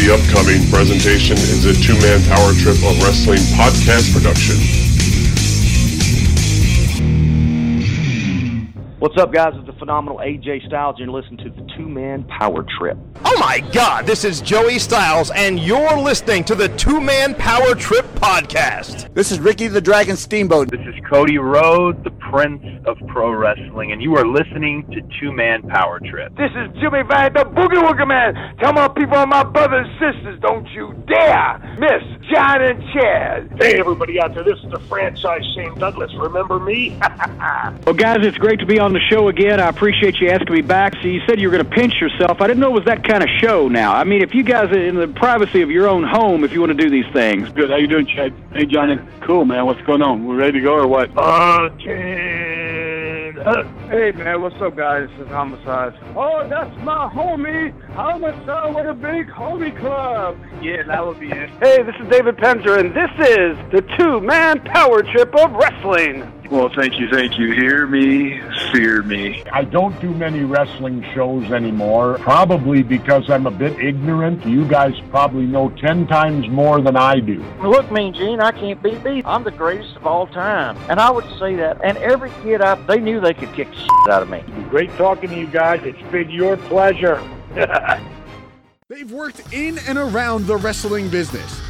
The upcoming presentation is a two man power trip of wrestling podcast production. What's up, guys? It's the phenomenal AJ Styles, you're listening to the Two Man Power Trip. Oh my God, this is Joey Styles, and you're listening to the Two Man Power Trip podcast. This is Ricky the Dragon Steamboat. This is Cody Rhodes, the Prince of Pro Wrestling, and you are listening to Two Man Power Trip. This is Jimmy Van, the Boogie Woogie Man. Tell my people, on my brothers and sisters, don't you dare miss John and Chad. Hey, everybody out there, this is the franchise Shane Douglas. Remember me? well, guys, it's great to be on the show again. I appreciate you asking me back. So you said you were going to pinch yourself. I didn't know it was that kind of show now. I mean, if you guys are in the privacy of your own home, if you want to do these things. Good. How you doing, Chad? Hey, Johnny. Cool, man. What's going on? We ready to go or what? Uh, Hey man, what's up guys? This is Homicide. Oh, that's my homie, Homicide with a big homie club. Yeah, that would be it. Hey, this is David Penzer, and this is the two-man power trip of wrestling. Well, thank you, thank you. Hear me, fear me. I don't do many wrestling shows anymore, probably because I'm a bit ignorant. You guys probably know ten times more than I do. Look, Mean Gene, I can't be beat me. I'm the greatest of all time. And I would say that. And every kid I, they knew they could kick the out of me. Great talking to you guys. It's been your pleasure. They've worked in and around the wrestling business.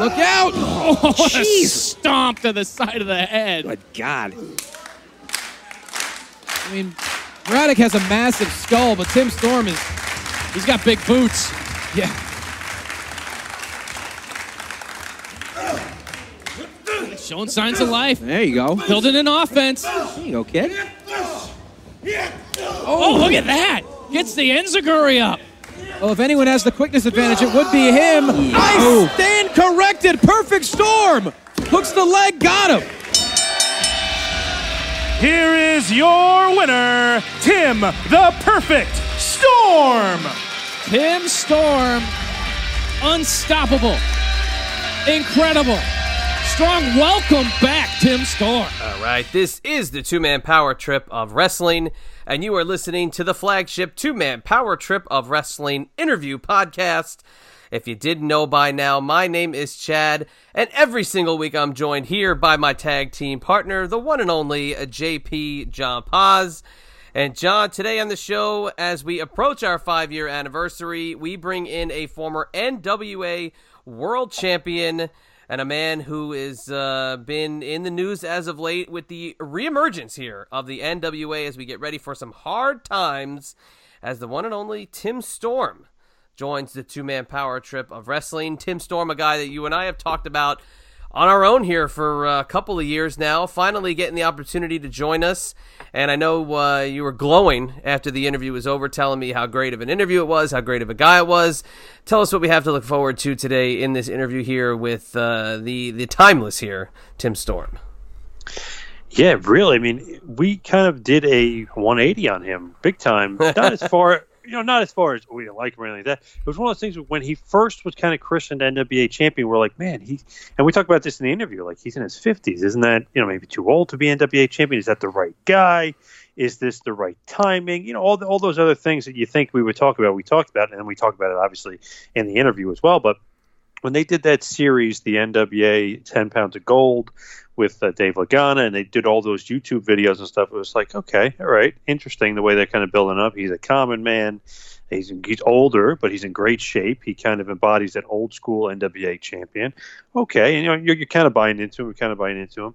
Look out! Oh, Jeez. stomp to the side of the head. Good God. I mean, Braddock has a massive skull, but Tim Storm is. He's got big boots. Yeah. Showing signs of life. There you go. Building an offense. There you go, kid. Oh, look at that. Gets the Enzuigiri up. Well, if anyone has the quickness advantage, it would be him. Nice stand corrected. Perfect storm. Hooks the leg, got him. Here is your winner, Tim the Perfect Storm. Tim Storm, unstoppable, incredible. Strong welcome back, Tim Storm. All right, this is the two man power trip of wrestling, and you are listening to the flagship two man power trip of wrestling interview podcast. If you didn't know by now, my name is Chad, and every single week I'm joined here by my tag team partner, the one and only JP John Paz. And John, today on the show, as we approach our five year anniversary, we bring in a former NWA world champion and a man who has uh, been in the news as of late with the reemergence here of the NWA as we get ready for some hard times as the one and only Tim Storm joins the two man power trip of wrestling. Tim Storm, a guy that you and I have talked about on our own here for a couple of years now, finally getting the opportunity to join us. And I know uh, you were glowing after the interview was over, telling me how great of an interview it was, how great of a guy it was. Tell us what we have to look forward to today in this interview here with uh, the the timeless here, Tim Storm. Yeah, really. I mean, we kind of did a 180 on him, big time. Not as far, you know, not as far as oh, we like him or anything like that. It was one of those things when he first was kind of christened NWA champion. We're like, man, he. And we talked about this in the interview. Like, he's in his 50s. Isn't that you know maybe too old to be NWA champion? Is that the right guy? Is this the right timing? You know, all the, all those other things that you think we would talk about. We talked about, and then we talked about it obviously in the interview as well. But when they did that series, the NWA 10 Pounds of Gold with uh, Dave Lagana, and they did all those YouTube videos and stuff, it was like, okay, all right, interesting the way they're kind of building up. He's a common man. He's, he's older, but he's in great shape. He kind of embodies that old school NWA champion. Okay, and you know you're, you're kind of buying into him. You're kind of buying into him,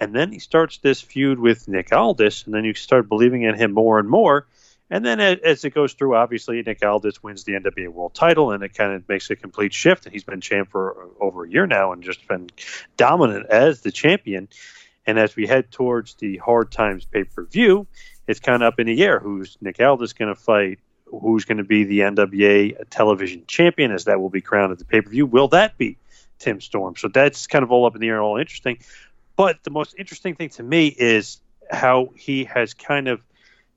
and then he starts this feud with Nick Aldis, and then you start believing in him more and more. And then as, it goes through, obviously Nick Aldis wins the NWA World Title, and it kind of makes a complete shift. And he's been champ for over a year now, and just been dominant as the champion. And as we head towards the Hard Times pay per view, it's kind of up in the air. Who's Nick Aldis going to fight? Who's going to be the NWA television champion? As that will be crowned at the pay per view. Will that be Tim Storm? So that's kind of all up in the air, all interesting. But the most interesting thing to me is how he has kind of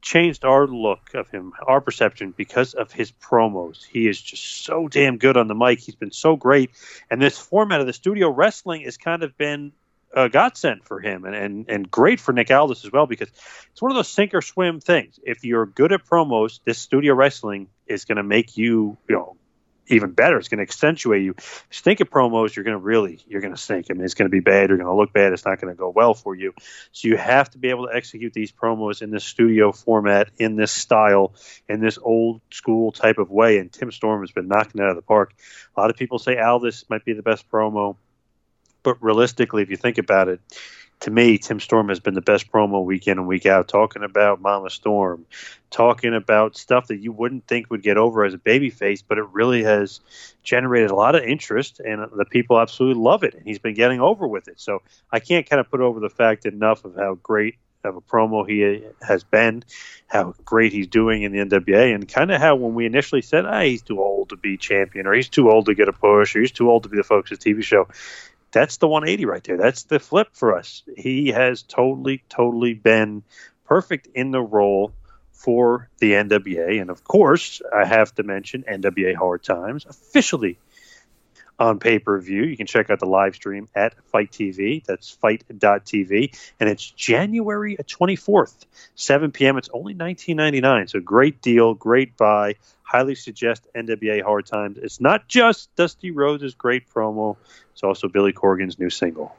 changed our look of him, our perception, because of his promos. He is just so damn good on the mic. He's been so great. And this format of the studio wrestling has kind of been a godsend for him and, and, and great for Nick Aldis as well because it's one of those sink or swim things. If you're good at promos, this studio wrestling is going to make you, you know, even better. It's going to accentuate you. Stink at promos, you're going to really, you're going to stink. I mean, it's going to be bad. You're going to look bad. It's not going to go well for you. So you have to be able to execute these promos in this studio format, in this style, in this old school type of way. And Tim Storm has been knocking it out of the park. A lot of people say Aldis might be the best promo, but realistically, if you think about it, to me, Tim Storm has been the best promo week in and week out, talking about Mama Storm, talking about stuff that you wouldn't think would get over as a babyface, but it really has generated a lot of interest, and the people absolutely love it. And he's been getting over with it. So I can't kind of put over the fact enough of how great of a promo he has been, how great he's doing in the NWA, and kind of how when we initially said, ah, he's too old to be champion, or he's too old to get a push, or he's too old to be the Focus of the TV show that's the 180 right there. That's the flip for us. He has totally, totally been perfect in the role for the NWA. And of course, I have to mention NWA Hard Times officially on pay per view. You can check out the live stream at FITE TV. That's FITE.tv. And it's January 24th, 7 p.m. It's only $19.99. So great deal, great buy. Highly suggest NWA Hard Times. It's not just Dusty Rhodes' great promo, it's also Billy Corgan's new single.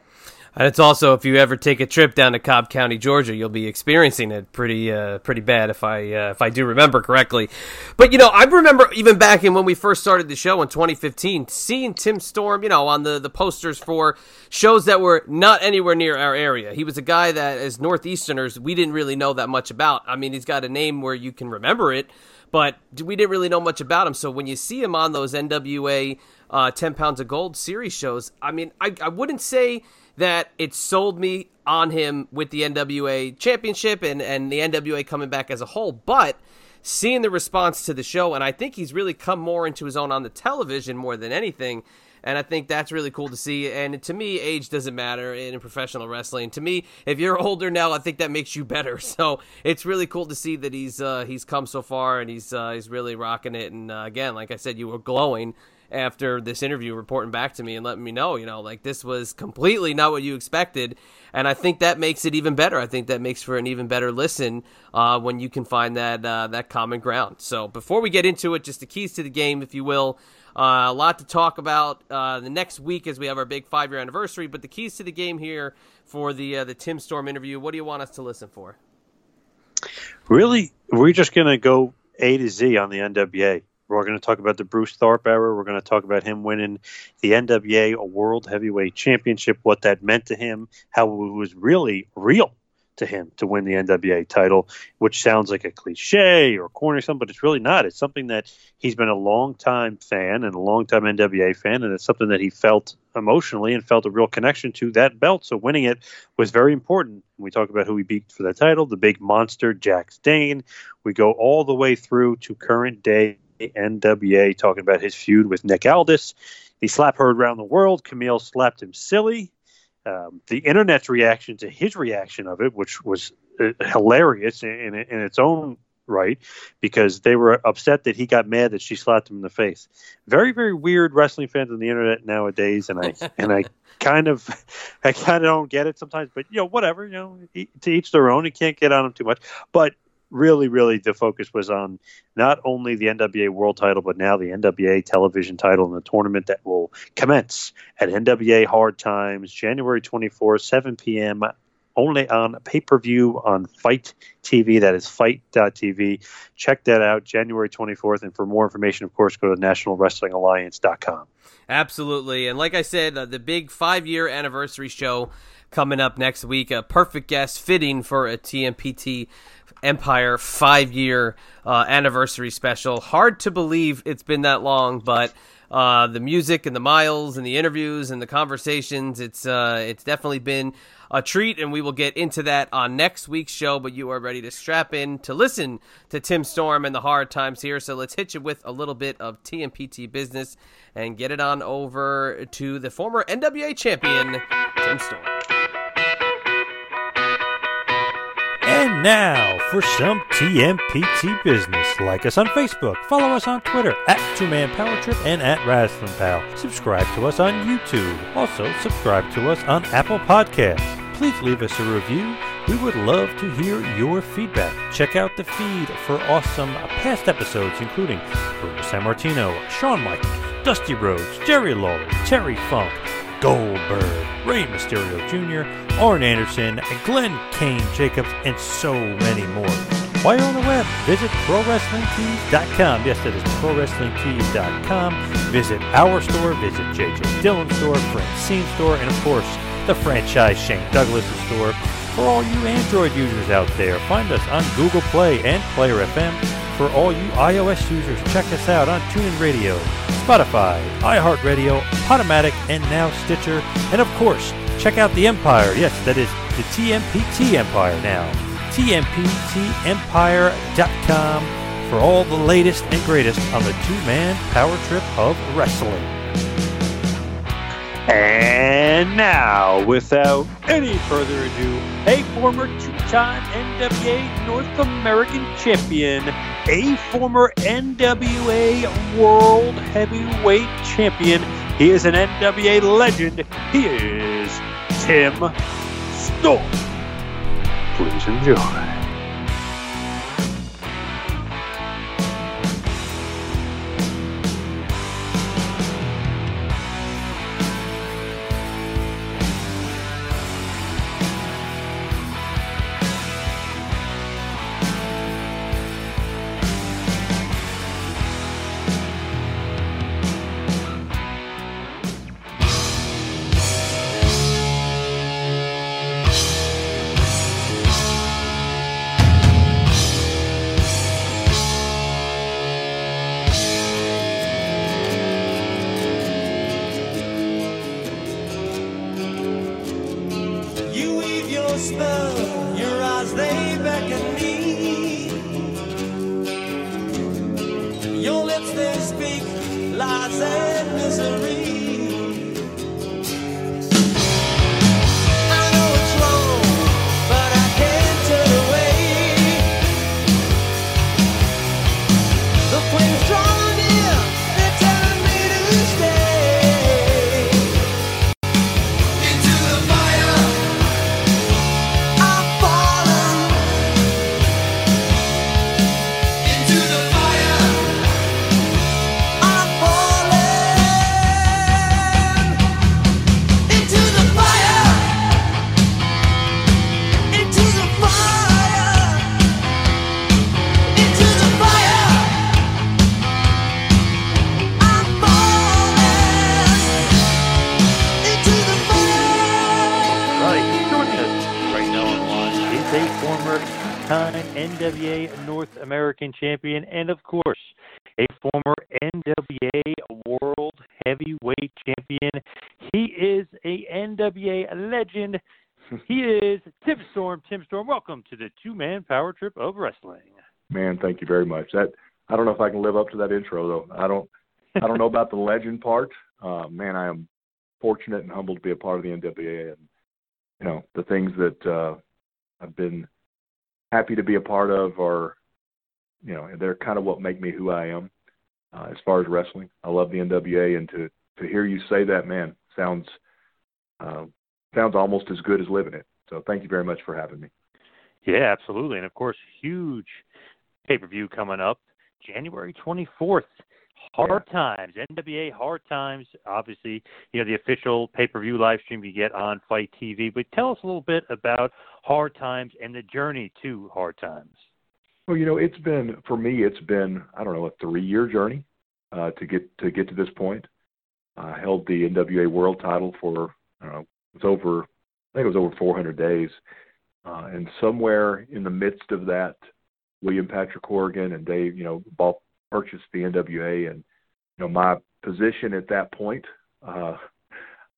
And it's also if you ever take a trip down to Cobb County, Georgia, you'll be experiencing it pretty uh, pretty bad if I uh, if I do remember correctly. But you know, I remember even back in when we first started the show in 2015, seeing Tim Storm, you know, on the the posters for shows that were not anywhere near our area. He was a guy that as northeasterners we didn't really know that much about. I mean, he's got a name where you can remember it, but we didn't really know much about him. So when you see him on those NWA uh, 10 pounds of gold series shows, I mean, I, I wouldn't say that it sold me on him with the NWA championship and, and the NWA coming back as a whole, but seeing the response to the show, and I think he's really come more into his own on the television more than anything. And I think that's really cool to see. And to me, age doesn't matter in professional wrestling. To me, if you're older now, I think that makes you better. So it's really cool to see that he's uh, he's come so far and he's uh, he's really rocking it. And uh, again, like I said, you were glowing after this interview reporting back to me and letting me know, you know, like this was completely not what you expected. And I think that makes it even better. I think that makes for an even better listen uh, when you can find that uh, that common ground. So before we get into it, just the keys to the game, if you will. Uh, a lot to talk about uh, the next week as we have our big five year anniversary. But the keys to the game here for the uh, the Tim Storm interview. What do you want us to listen for? Really, we're just gonna go A to Z on the NWA. We're going to talk about the Bruce Tharpe era. We're going to talk about him winning the NWA World Heavyweight Championship, what that meant to him, how it was really real to him to win the NWA title, which sounds like a cliche or corny something, but it's really not. It's something that he's been a long time fan and a long time NWA fan, and it's something that he felt emotionally and felt a real connection to that belt. So winning it was very important. We talk about who he beat for that title, the big monster Jax Dane. We go all the way through to current day NWA, talking about his feud with Nick Aldis. He slap heard around the world. Camille slapped him silly. Um, the internet's reaction to his reaction of it, which was uh, hilarious in, in its own right, because they were upset that he got mad that she slapped him in the face. Very, very weird wrestling fans on the internet nowadays, and I and I kind of I kind of don't get it sometimes. But you know, whatever. You know, to each their own. You can't get on them too much. But really, really the focus was on not only the NWA World title, but now the NWA television title in the tournament that will commence at NWA Hard Times, January 24th, 7 p.m. Only on pay per view on FITE TV. That is FITE.tv. Check that out, January 24th. And for more information, of course, go to NationalWrestlingAlliance.com. Absolutely. And like I said, uh, the big five year anniversary show coming up next week. A perfect guest, fitting for a TMPT Empire five year uh, anniversary special. Hard to believe it's been that long, but uh, the music and the miles and the interviews and the conversations, it's uh, it's definitely been a treat, and we will get into that on next week's show. But you are ready to strap in to listen to Tim Storm and the hard times here. So let's hit you with a little bit of TMPT business and get it on over to the former NWA champion, Tim Storm. And now for some TMPT business. Like us on Facebook, follow us on Twitter at Two Man Power Trip and at Wrestling Pal. Subscribe to us on YouTube. Also, subscribe to us on Apple Podcasts. Please leave us a review. We would love to hear your feedback. Check out the feed for awesome past episodes, including Bruno Sammartino, Shawn Michaels, Dusty Rhodes, Jerry Lawler, Terry Funk, Goldberg, Rey Mysterio Jr., Arn Anderson, Glenn Kane Jacobs, and so many more. While you're on the web, visit ProWrestlingTees.com. Yes, that is ProWrestlingTees.com. Visit our store, visit JJ Dillon's store, Francine store, and of course, the franchise Shane Douglas store. For all you Android users out there, find us on Google Play and Player FM. For all you iOS users, check us out on TuneIn Radio, Spotify, iHeartRadio, Podomatic, and now Stitcher. And of course, check out the Empire. Yes, that is the TMPT Empire now. TMPTEmpire.com for all the latest and greatest on the two-man power trip of wrestling. And now, without any further ado, a former two-time NWA North American champion, a former NWA World Heavyweight Champion. He is an NWA legend. He is Tim Storm. Please enjoy. Champion and, of course, a former NWA World Heavyweight champion. He is a NWA legend. He is Tim Storm. Tim Storm, welcome to the two-man power trip of wrestling. Man, thank you very much. That I don't know if I can live up to that intro though. I don't I don't know about the legend part. Uh, man, I am fortunate and humbled to be a part of the NWA, and you know the things that uh, I've been happy to be a part of are, you know, they're kind of what make me who I am uh, as far as wrestling. I love the NWA, and to to hear you say that, man, sounds uh, sounds almost as good as living it. So thank you very much for having me. Yeah, absolutely. And, of course, huge pay-per-view coming up January 24th. Hard Times, NWA Hard Times. Obviously, you know the official pay-per-view live stream you get on FITE TV. But tell us a little bit about Hard Times and the journey to Hard Times. Well, you know, it's been for me. It's been I don't know a three-year journey uh, to get to get to this point. I held the NWA World Title for I don't know it's over I think it was over 400 days. Uh, and somewhere in the midst of that, William Patrick Corgan and Dave, you know, bought purchased the NWA, and you know my position at that point, uh,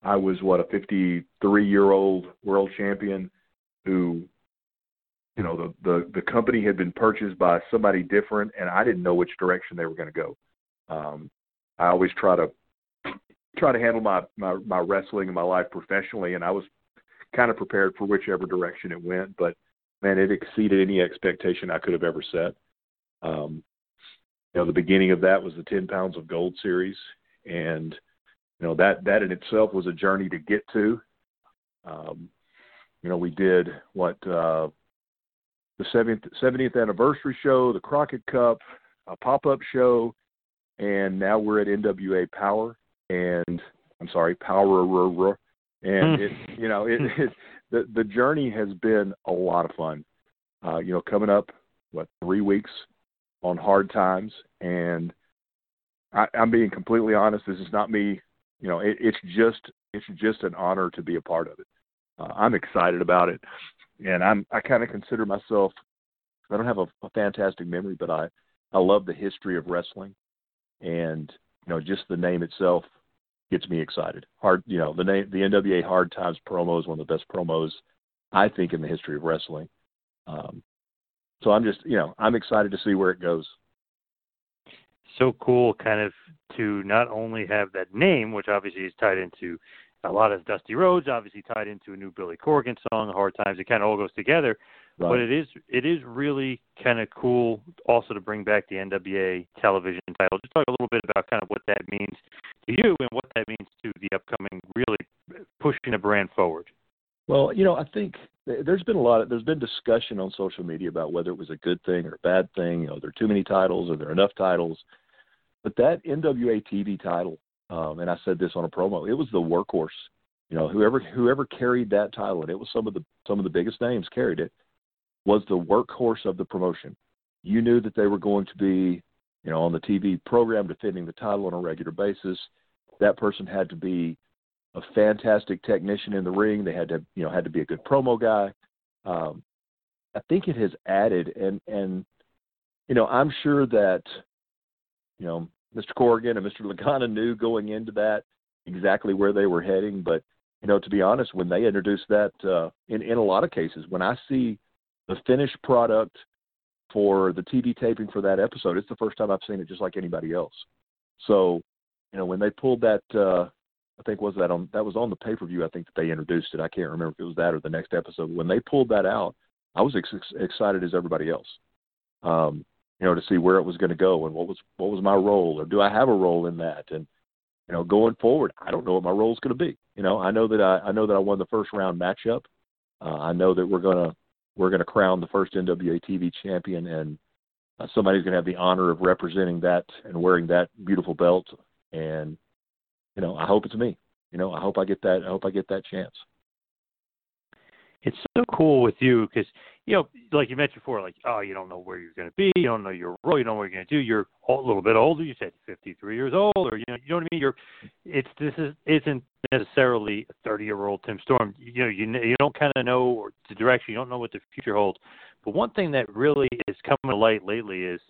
I was what a 53 year old world champion who, you know, the the the company had been purchased by somebody different, and I didn't know which direction they were going to go. Um, I always try to try to handle my, my my wrestling and my life professionally, and I was kind of prepared for whichever direction it went. But man, it exceeded any expectation I could have ever set. Um, you know, the beginning of that was the 10 pounds of gold series, and you know that that in itself was a journey to get to. Um, you know, we did what uh, the 70th, 70th anniversary show, the Crockett Cup, a pop up show, and now we're at NWA Power, and I'm sorry, Power, and it, you know, it, it the the journey has been a lot of fun. Uh, you know, coming up what three weeks on hard times, and I, I'm being completely honest. This is not me. You know, it, it's just it's just an honor to be a part of it. Uh, I'm excited about it, and I'm I kind of consider myself. I don't have a, a fantastic memory, but I I love the history of wrestling, and you know, just the name itself gets me excited. Hard, you know, the name the NWA Hard Times promo is one of the best promos I think in the history of wrestling. Um, so I'm just, you know, I'm excited to see where it goes. So cool, kind of to not only have that name, which obviously is tied into a lot of Dusty Rhodes, obviously tied into a new Billy Corgan song, Hard Times. It kind of all goes together. Right. But it is it is really kind of cool also to bring back the NWA television title. Just talk a little bit about kind of what that means to you and what that means to the upcoming really pushing the brand forward. Well, you know, I think there's been a lot of there's been discussion on social media about whether it was a good thing or a bad thing. You know, there are too many titles or there are enough titles. But that NWA TV title, um, and I said this on a promo, it was the workhorse. You know, whoever whoever carried that title, and it was some of the some of the biggest names carried it, was the workhorse of the promotion. You knew that they were going to be, you know, on the TV program defending the title on a regular basis. That person had to be a fantastic technician in the ring. They had to, you know, had to be a good promo guy. Um, I think it has added, and and you know, I'm sure that, you know, Mr. Corgan and Mr. Lagana knew going into that exactly where they were heading. But you know, to be honest, when they introduced that, uh, in in a lot of cases, when I see the finished product for the TV taping for that episode, it's the first time I've seen it just like anybody else. So, you know, when they pulled that. Uh, I think was that on that was on the pay per view. I think that they introduced it. I can't remember if it was that or the next episode. When they pulled that out, I was ex- excited as everybody else. Um, you know, to see where it was going to go and what was what was my role, or do I have a role in that? And you know, going forward, I don't know what my role is going to be. You know, I know that I I know that I won the first round matchup. Uh, I know that we're gonna we're gonna crown the first NWA TV champion, and uh, somebody's to have the honor of representing that and wearing that beautiful belt. And you know, I hope it's me. You know, I hope I get that. I hope I get that chance. It's so cool with you because you know, like you mentioned before, like oh, you don't know where you're going to be, you don't know your role, you don't know what you're going to do. You're a little bit older. You said 53 years old, or you know, you know what I mean. You're, it's this is isn't necessarily a 30 year old Tim Storm. You know, you you don't kind of know the direction. You don't know what the future holds. But one thing that really is coming to light lately is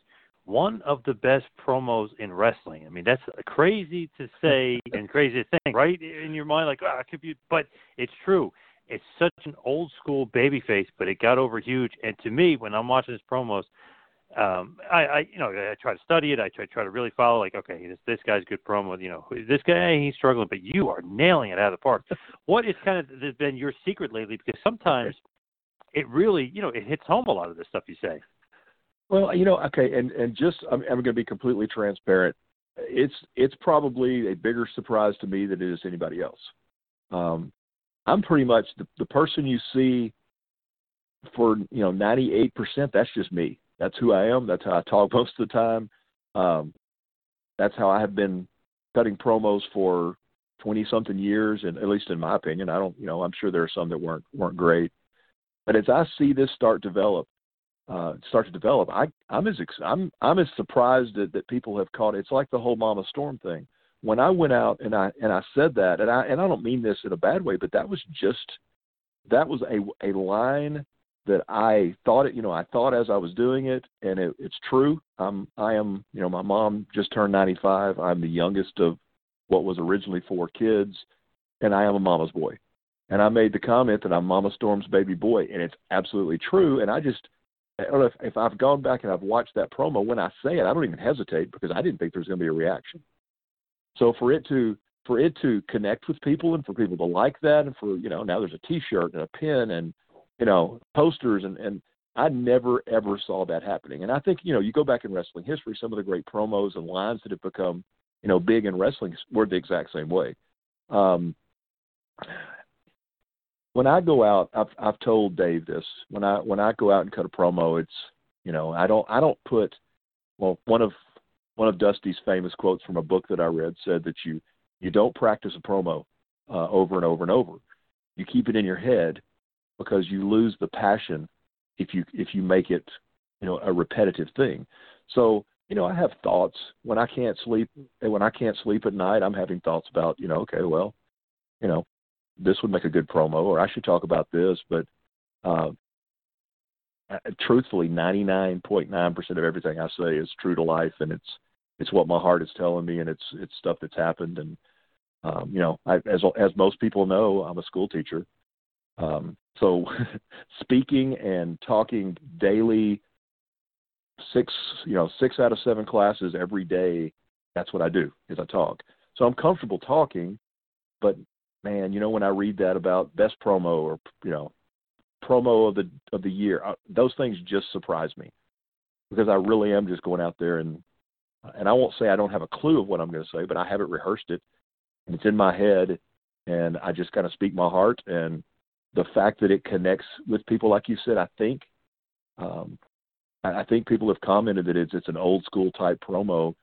one of the best promos in wrestling. I mean, that's crazy to say and crazy to think, right? In your mind, like, ah, oh, could be, but it's true. It's such an old school babyface, but it got over huge. And to me, when I'm watching his promos, um, I, I, you know, I try to study it. I try, try to really follow, like, okay, this, this guy's good promo. You know, this guy, he's struggling, but you are nailing it out of the park. what is kind of been your secret lately? Because sometimes it really, you know, it hits home a lot of the stuff you say. Well, you know, okay, and and just I'm, I'm going to be completely transparent. It's it's probably a bigger surprise to me than it is to anybody else. Um, I'm pretty much the the person you see for you know 98 percent. That's just me. That's who I am. That's how I talk most of the time. Um, that's how I have been cutting promos for 20 something years, and at least in my opinion, I don't. You know, I'm sure there are some that weren't weren't great, but as I see this start develop uh, start to develop, I, I'm as I'm I'm as surprised that, that people have caught it. It's like the whole Mama Storm thing. When I went out and I and I said that, and I and I don't mean this in a bad way, but that was just that was a a line that I thought it, you know, I thought as I was doing it, and it, it's true. I'm, I am, you know, my mom just turned 95. I'm the youngest of what was originally four kids, and I am a mama's boy. And I made the comment that I'm Mama Storm's baby boy, and it's absolutely true. And I just, I don't know if, if I've gone back and I've watched that promo. When I say it, I don't even hesitate because I didn't think there was going to be a reaction. So for it to for it to connect with people and for people to like that, and for you know now there's a T-shirt and a pin and you know posters and and I never ever saw that happening. And I think you know you go back in wrestling history, some of the great promos and lines that have become you know big in wrestling were the exact same way. Um, when I go out, I've I've told Dave this. When I when I go out and cut a promo, it's you know I don't I don't put well one of one of Dusty's famous quotes from a book that I read said that you you don't practice a promo uh, over and over and over. You keep it in your head because you lose the passion if you if you make it you know a repetitive thing. So you know I have thoughts when I can't sleep when I can't sleep at night. I'm having thoughts about you know okay well you know this would make a good promo, or I should talk about this. But uh, truthfully, 99.9% of everything I say is true to life, and it's it's what my heart is telling me, and it's it's stuff that's happened. And um, you know, I, as as most people know, I'm a school teacher, um, so speaking and talking daily, six you know six out of seven classes every day. That's what I do is I talk. So I'm comfortable talking, but man, you know when I read that about best promo or you know promo of the of the year, uh, those things just surprise me because I really am just going out there and and I won't say I don't have a clue of what I'm going to say, but I haven't rehearsed it and it's in my head and I just kind of speak my heart and the fact that it connects with people like you said, I think um I, think people have commented that it's it's an old school type promo.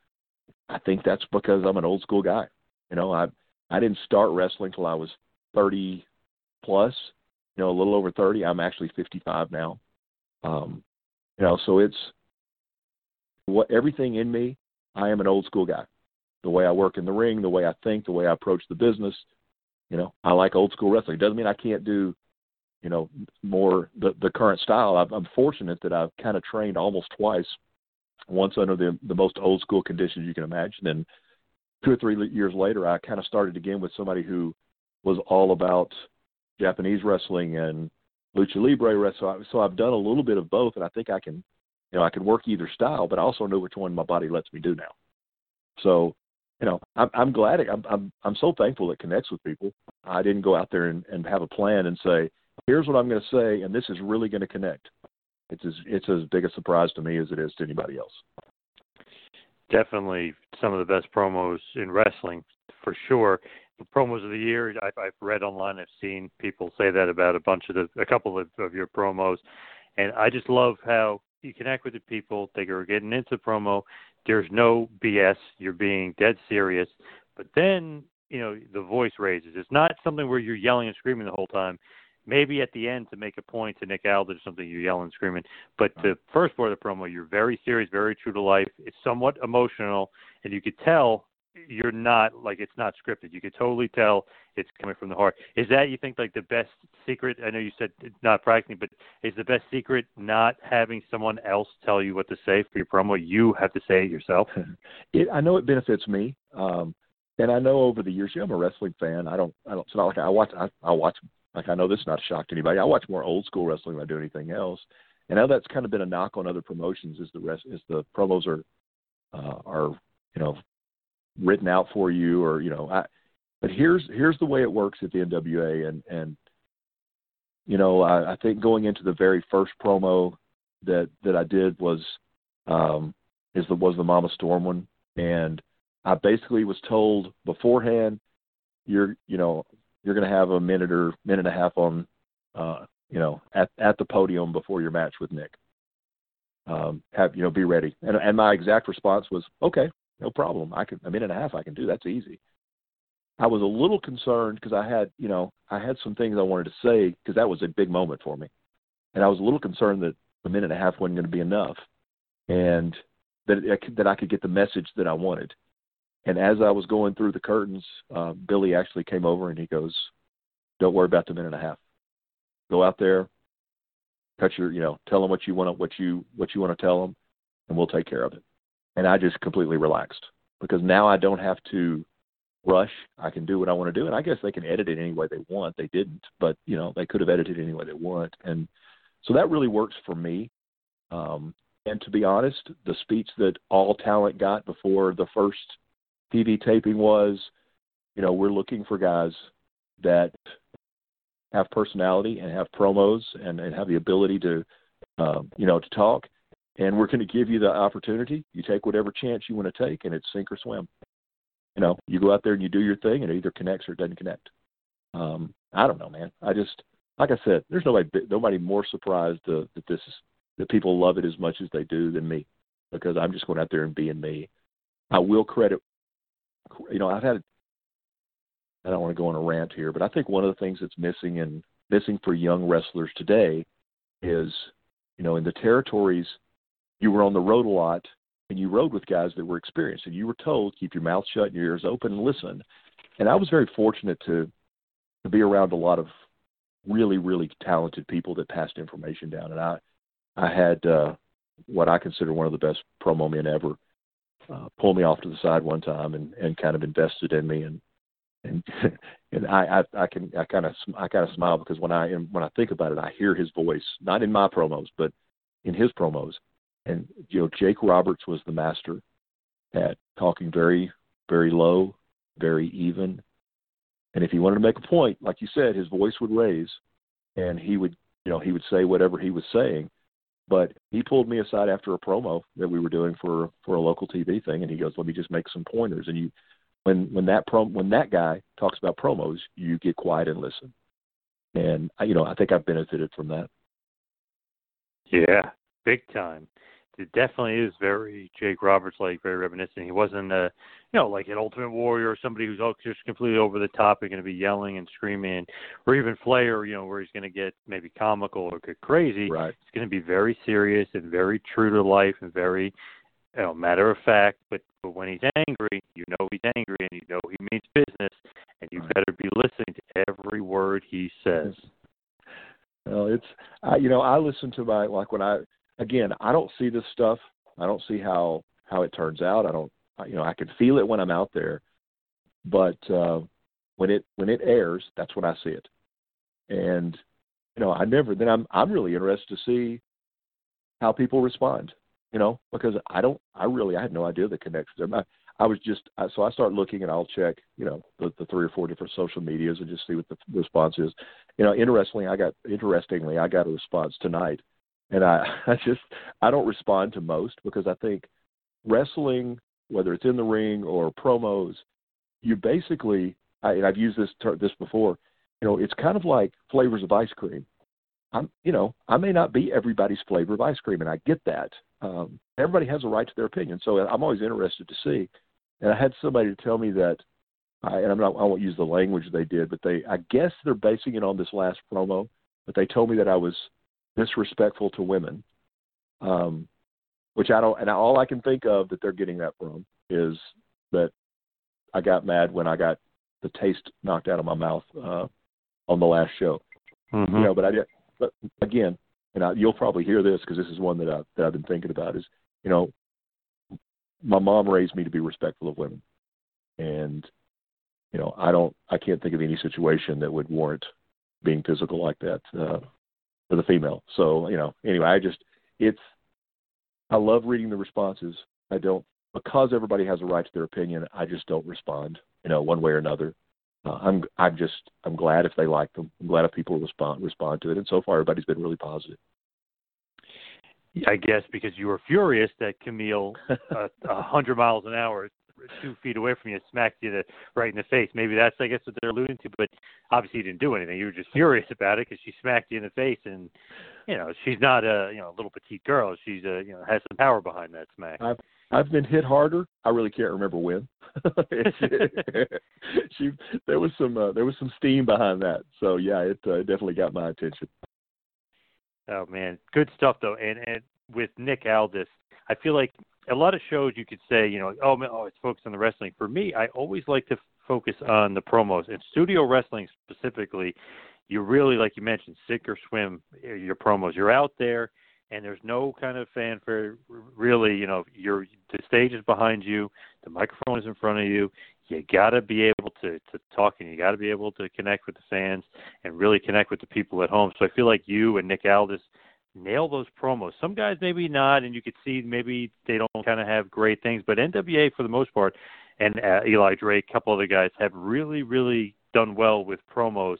I think that's because I'm an old school guy. You know, I I didn't start wrestling till I was 30 plus, you know, a little over 30. I'm actually 55 now. Um, you know, so it's what everything in me. I am an old school guy. The way I work in the ring, the way I think, the way I approach the business. You know, I like old school wrestling. It doesn't mean I can't do, you know, more the the current style. I've, I'm fortunate that I've kind of trained almost twice. Once under the the most old school conditions you can imagine, and two or three years later, I kind of started again with somebody who was all about Japanese wrestling and lucha libre wrestling. So I've done a little bit of both, and I think I can, you know, I can work either style, but I also know which one my body lets me do now. So, you know, I'm, I'm glad. It, I'm, I'm I'm so thankful it connects with people. I didn't go out there and, and have a plan and say, here's what I'm going to say, and this is really going to connect. It's as it's as big a surprise to me as it is to anybody else definitely some of the best promos in wrestling for sure. The promos of the year, I've, I've read online, I've seen people say that about a bunch of the, a couple of, of your promos, and I just love how you connect with the people. They are getting into promo. There's no BS. You're being dead serious, but then you know the voice raises. It's not something where you're yelling and screaming the whole time maybe at the end to make a point to Nick Aldis or something, you're yelling, and screaming. But the first part of the promo, you're very serious, very true to life. It's somewhat emotional, and you could tell you're not like it's not scripted. You could totally tell it's coming from the heart. Is that you think like the best secret? I know you said not practicing, but is the best secret not having someone else tell you what to say for your promo? You have to say it yourself. it, I know it benefits me. Um, and I know over the years, you know, I'm a wrestling fan. I don't, I don't. It's not like I watch. I, I watch like I know this is not a shock to anybody. I watch more old school wrestling than I do anything else, and now that's kind of been a knock on other promotions. Is the rest is the promos are uh, are you know written out for you or you know I. But here's here's the way it works at the NWA, and and you know I, I think going into the very first promo that that I did was um, is the was the Mama Storm one, and I basically was told beforehand, you're you know you're going to have a minute or minute and a half on, uh, you know, at at the podium before your match with Nick. Um, have you know, be ready. And and my exact response was, okay, no problem. I can a minute and a half. I can do. That's easy. I was a little concerned because I had, you know, I had some things I wanted to say because that was a big moment for me, and I was a little concerned that a minute and a half wasn't going to be enough, and that it, that I could get the message that I wanted. And as I was going through the curtains, uh, Billy actually came over and he goes, "Don't worry about the minute and a half. Go out there, cut your, you know, tell them what you want what you what you want to tell them, and we'll take care of it. And I just completely relaxed because now I don't have to rush. I can do what I want to do, and I guess they can edit it any way they want. They didn't, but you know, they could have edited it any way they want, and so that really works for me. Um, and to be honest, the speech that all talent got before the first TV taping was, you know, we're looking for guys that have personality and have promos and, and have the ability to, um, you know, to talk. And we're going to give you the opportunity. You take whatever chance you want to take, and it's sink or swim. You know, you go out there and you do your thing, and it either connects or it doesn't connect. Um, I don't know, man. I just, like I said, there's nobody nobody more surprised uh, that this is that people love it as much as they do than me, because I'm just going out there and being me. I will credit, you know, I've had I don't want to go on a rant here, but I think one of the things that's missing and missing for young wrestlers today is, you know, in the territories, you were on the road a lot and you rode with guys that were experienced and you were told keep your mouth shut and your ears open and listen. And I was very fortunate to to be around a lot of really really talented people that passed information down and I I had uh what I consider one of the best promo men ever uh, pull me off to the side one time and and kind of invested in me and and and I I, I can I kind of I kind of smile because when I am when I think about it, I hear his voice not in my promos but in his promos, and you know Jake Roberts was the master at talking very very low, very even, and if he wanted to make a point, like you said, his voice would raise, and he would you know he would say whatever he was saying. But he pulled me aside after a promo that we were doing for for a local TV thing, and he goes, "Let me just make some pointers." And you when when that prom when that guy talks about promos, you get quiet and listen. And I, you know, I think I've benefited from that. Yeah, big time. It definitely is very Jake Roberts like, very reminiscent. He wasn't a, you know, like an Ultimate Warrior or somebody who's just completely over the top and going to be yelling and screaming, or even Flair, you know, where he's going to get maybe comical or get crazy. Right. It's going to be very serious and very true to life and very, you know, matter of fact. But but when he's angry, you know he's angry and you know he means business, and you better be listening to every word he says. Well, it's I, you know I listen to my like when I again I don't see this stuff. I don't see how how it turns out. I don't you know I can feel it when I'm out there, but uh, when it when it airs, that's when I see it. And you know I never then I'm I'm really interested to see how people respond. You know because I don't I really I had no idea the connections. I, I was just I, so I start looking and I'll check you know the, the three or four different social medias and just see what the response is. You know, interestingly, I got interestingly I got a response tonight, and I I just I don't respond to most because I think wrestling, whether it's in the ring or promos, you basically I, and I've used this ter- this before. You know, it's kind of like flavors of ice cream. I'm you know I may not be everybody's flavor of ice cream, and I get that. Um, everybody has a right to their opinion, so I'm always interested to see and I had somebody tell me that, I, and I'm not, I won't use the language they did, but they, I guess they're basing it on this last promo, but they told me that I was disrespectful to women, um, which I don't, and all I can think of that they're getting that from is that I got mad when I got the taste knocked out of my mouth uh, on the last show. Mm-hmm. You know, but I did, but again, and I, you'll probably hear this because this is one that I that I've been thinking about is, you know, my mom raised me to be respectful of women, and you know I don't I can't think of any situation that would warrant being physical like that uh, for the female. So you know anyway I just it's I love reading the responses. I don't because everybody has a right to their opinion. I just don't respond you know one way or another. Uh, I'm I'm just I'm glad if they like them. I'm glad if people respond respond to it. And so far everybody's been really positive. I guess because you were furious that Camille, uh, a uh, hundred miles an hour, two feet away from you, smacked you the, right in the face. Maybe that's, I guess, what they're alluding to. But obviously, you didn't do anything. You were just furious about it because she smacked you in the face, and you know she's not a you know a little petite girl. She's a you know has some power behind that smack. I've I've been hit harder. I really can't remember when. she there was some uh, there was some steam behind that. So yeah, it uh, definitely got my attention. Oh man, good stuff though. And and with Nick Aldis, I feel like a lot of shows you could say, you know, oh man, oh it's focused on the wrestling. For me, I always like to focus on the promos and studio wrestling specifically. you really, like you mentioned, sink or swim uh, your promos. You're out there, and there's no kind of fanfare. Really, you know, you're the stage is behind you, the microphone is in front of you. You got to be able to to talk, and you got to be able to connect with the fans and really connect with the people at home. So I feel like you and Nick Aldis nail those promos. Some guys maybe not, and you could see maybe they don't kind of have great things, but NWA for the most part, and uh, Eli Drake, a couple other guys have really, really done well with promos,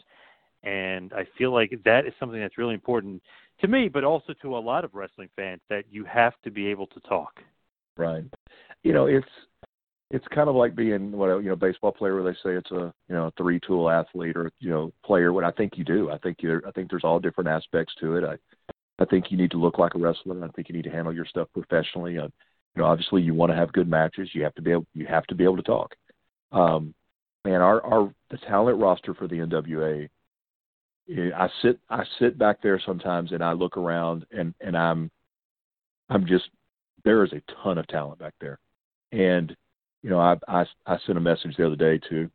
and I feel like that is something that's really important to me, but also to a lot of wrestling fans that you have to be able to talk. Right. You know, it's it's kind of like being what you know baseball player where they say it's a you know three tool athlete or you know player. What I think you do, I think you I think there's all different aspects to it. I I think you need to look like a wrestler. I think you need to handle your stuff professionally. Uh, you know, obviously you want to have good matches. You have to be able you have to be able to talk. Um, man, our our the talent roster for the NWA. eh, I sit I sit back there sometimes and I look around and and I'm I'm just there is a ton of talent back there, and you know I I I sent a message the other day to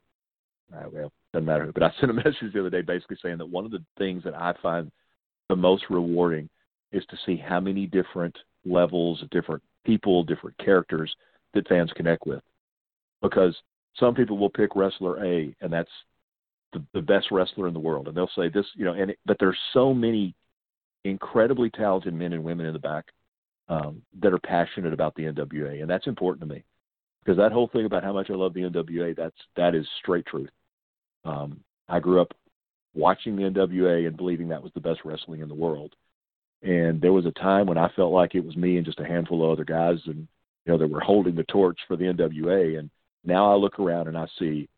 uh, well doesn't matter who, but I sent a message the other day basically saying that one of the things that I find the most rewarding is to see how many different levels, different people, different characters that fans connect with. Because some people will pick wrestler A, and that's the, the best wrestler in the world, and they'll say this, you know, and it, but there's so many incredibly talented men and women in the back um, that are passionate about the NWA, and that's important to me because that whole thing about how much I love the NWA, that's that is straight truth. Um, I grew up watching the NWA and believing that was the best wrestling in the world. And there was a time when I felt like it was me and just a handful of other guys, and you know, that were holding the torch for the NWA. And now I look around and I see,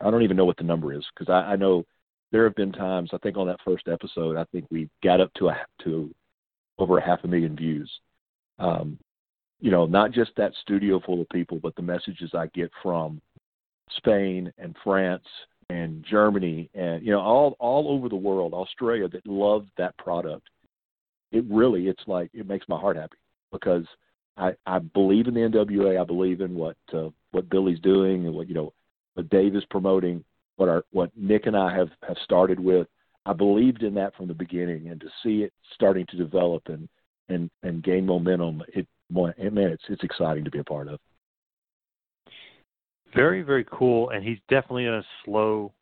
I don't even know what the number is because I, I know there have been times. I think on that first episode, I think we got up to a to over a half a million views. Um, you know, not just that studio full of people, but the messages I get from Spain and France and Germany and you know all all over the world, Australia that love that product. It really it's like it makes my heart happy because I I believe in the NWA. I believe in what uh, what Billy's doing and what you know what Dave is promoting. What our what Nick and I have have started with. I believed in that from the beginning, and to see it starting to develop and and and gain momentum, it man, it's it's exciting to be a part of. Very, very cool, and he's definitely in a slow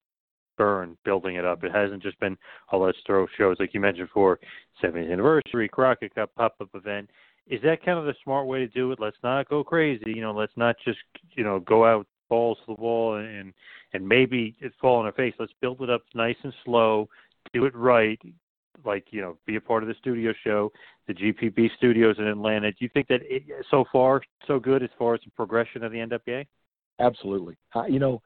burn building it up. It hasn't just been, oh, let's throw shows like you mentioned for 70th anniversary, Crockett Cup pop up event. Is that kind of the smart way to do it? Let's not go crazy. You know, let's not just you know go out balls to the wall and and maybe it fall on our face. Let's build it up nice and slow, do it right. Like you know, be a part of the studio show, the GPB studios in Atlanta. Do you think that it, so far so good as far as the progression of the NWA? Absolutely. I, you know,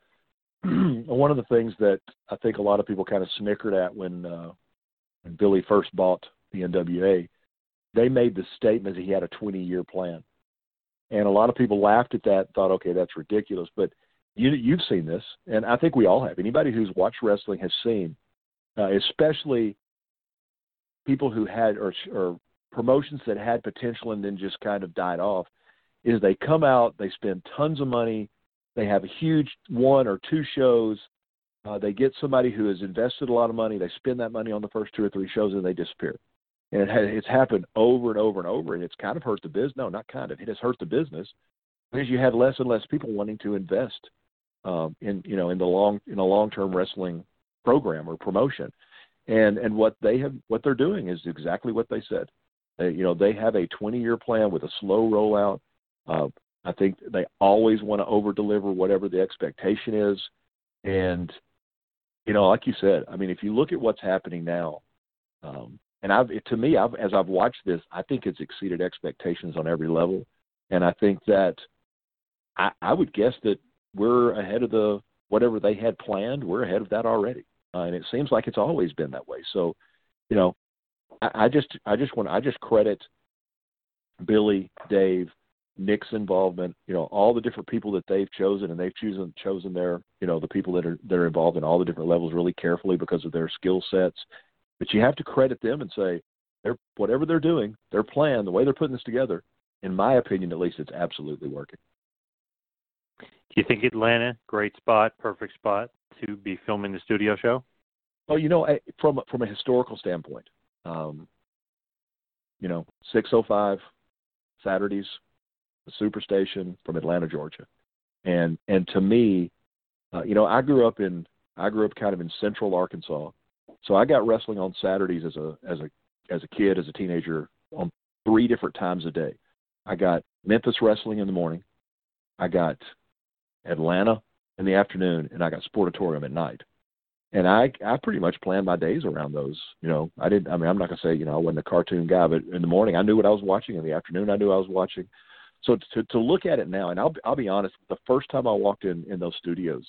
one of the things that I think a lot of people kind of snickered at when uh, when Billy first bought the NWA, they made the statement that he had a 20 year plan, and a lot of people laughed at that, thought, okay, that's ridiculous. But you you've seen this, and I think we all have. Anybody who's watched wrestling has seen, uh, especially people who had or or promotions that had potential and then just kind of died off. Is they come out, they spend tons of money, they have a huge one or two shows. Uh, they get somebody who has invested a lot of money. They spend that money on the first two or three shows, and they disappear. And it has, it's happened over and over and over, and it's kind of hurt the business. No, not kind of. It has hurt the business because you have less and less people wanting to invest um, in you know in the long in a long term wrestling program or promotion. And and what they have what they're doing is exactly what they said. You know they have a 20 year plan with a slow rollout. Uh, I think they always want to over deliver whatever the expectation is. And, you know, like you said, I mean, if you look at what's happening now, um, and I've, to me, I've, as I've watched this, I think it's exceeded expectations on every level. And I think that I, I would guess that we're ahead of the, whatever they had planned, we're ahead of that already. Uh, and it seems like it's always been that way. So, you know, I, I just, I just want, I just credit Billy, Dave, Nick's involvement, you know, all the different people that they've chosen and they've chosen chosen their, you know, the people that are that are involved in all the different levels really carefully because of their skill sets. But you have to credit them and say, they're whatever they're doing, their plan, the way they're putting this together, in my opinion at least, it's absolutely working. Do you think Atlanta, great spot, perfect spot to be filming the studio show? Oh, you know, from from a historical standpoint, um, you know, 605 Saturdays, the Superstation from Atlanta, Georgia, and and to me, uh, you know, I grew up in I grew up kind of in Central Arkansas, so I got wrestling on Saturdays as a as a as a kid, as a teenager, on three different times a day. I got Memphis wrestling in the morning, I got Atlanta in the afternoon, and I got Sportatorium at night. And I I pretty much planned my days around those. You know, I didn't. I mean, I'm not gonna say you know I wasn't a cartoon guy, but in the morning I knew what I was watching. In the afternoon I knew I was watching. So to to look at it now, and I'll I'll be honest, the first time I walked in in those studios,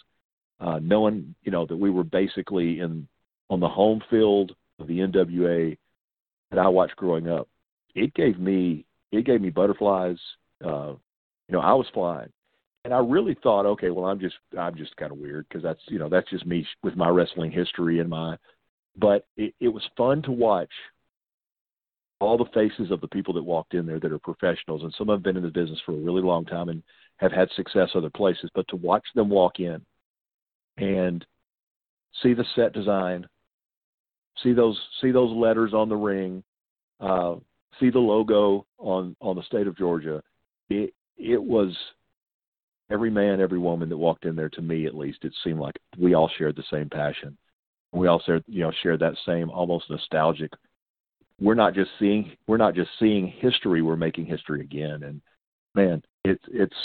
uh, knowing you know that we were basically in on the home field of the NWA that I watched growing up, it gave me it gave me butterflies. Uh, you know, I was flying, and I really thought, okay, well, I'm just I'm just kind of weird because that's you know that's just me with my wrestling history and my. But it, it was fun to watch all the faces of the people that walked in there that are professionals, and some have been in the business for a really long time and have had success other places. But to watch them walk in and see the set design, see those see those letters on the ring, uh, see the logo on on the state of Georgia, it it was every man, every woman that walked in there. To me, at least, it seemed like we all shared the same passion. We all shared you know shared that same almost nostalgic we're not just seeing we're not just seeing history we're making history again. And man it's it's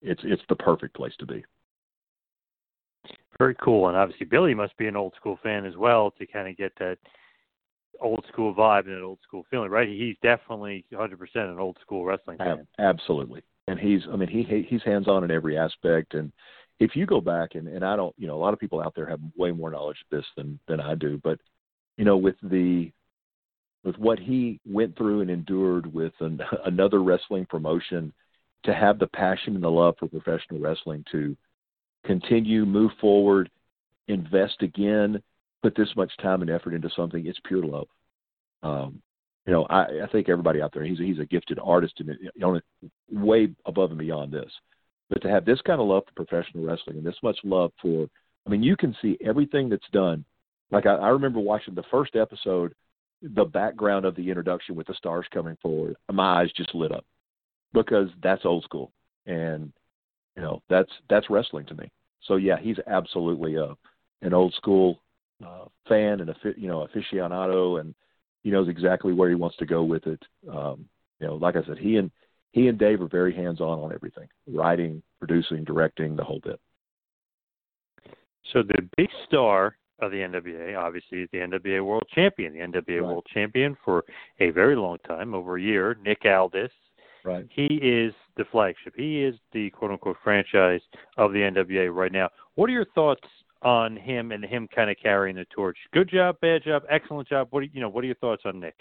it's it's the perfect place to be. Very cool, and obviously Billy must be an old school fan as well to kind of get that old school vibe and that old school feeling, right? He's definitely 100% an old school wrestling fan. Absolutely. And he's i mean he he's hands on in every aspect. And if you go back and and i don't you know a lot of people out there have way more knowledge of this than than i do. But you know with the with what he went through and endured with an, another wrestling promotion to have the passion and the love for professional wrestling to continue move forward invest again put this much time and effort into something it's pure love. Um you know i i think everybody out there he's a, he's a gifted artist and you know way above and beyond this. But to have this kind of love for professional wrestling and this much love for i mean you can see everything that's done. Like i, I remember watching the first episode the background of the introduction with the stars coming forward, my eyes just lit up because that's old school, and you know that's that's wrestling to me. So yeah, he's absolutely a an old school uh, fan and a you know aficionado, and he knows exactly where he wants to go with it. Um, you know, like I said, he and he and Dave are very hands on on everything, writing, producing, directing, the whole bit. So the big star of the NWA, obviously, the NWA World Champion. The NWA Right. World Champion for a very long time, over a year. Nick Aldis. Right. He is the flagship. He is the quote unquote franchise of the NWA right now. What are your thoughts on him and him kind of carrying the torch? Good job, bad job, excellent job. What do you, you know? What are your thoughts on Nick?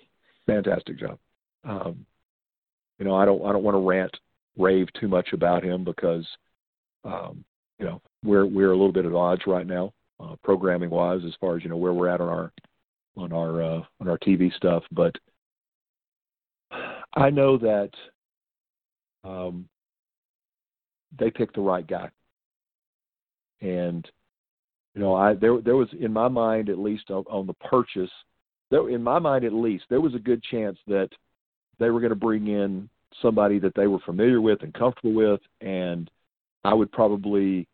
fantastic job. Um, you know, I don't I don't want to rant rave too much about him because um, you know we're we're a little bit at odds right now, uh, programming wise, as far as you know where we're at on our on our uh, on our TV stuff. But I know that um, they picked the right guy, and you know I there there was in my mind at least on, on the purchase there, in my mind at least, there was a good chance that they were going to bring in somebody that they were familiar with and comfortable with, and I would probably,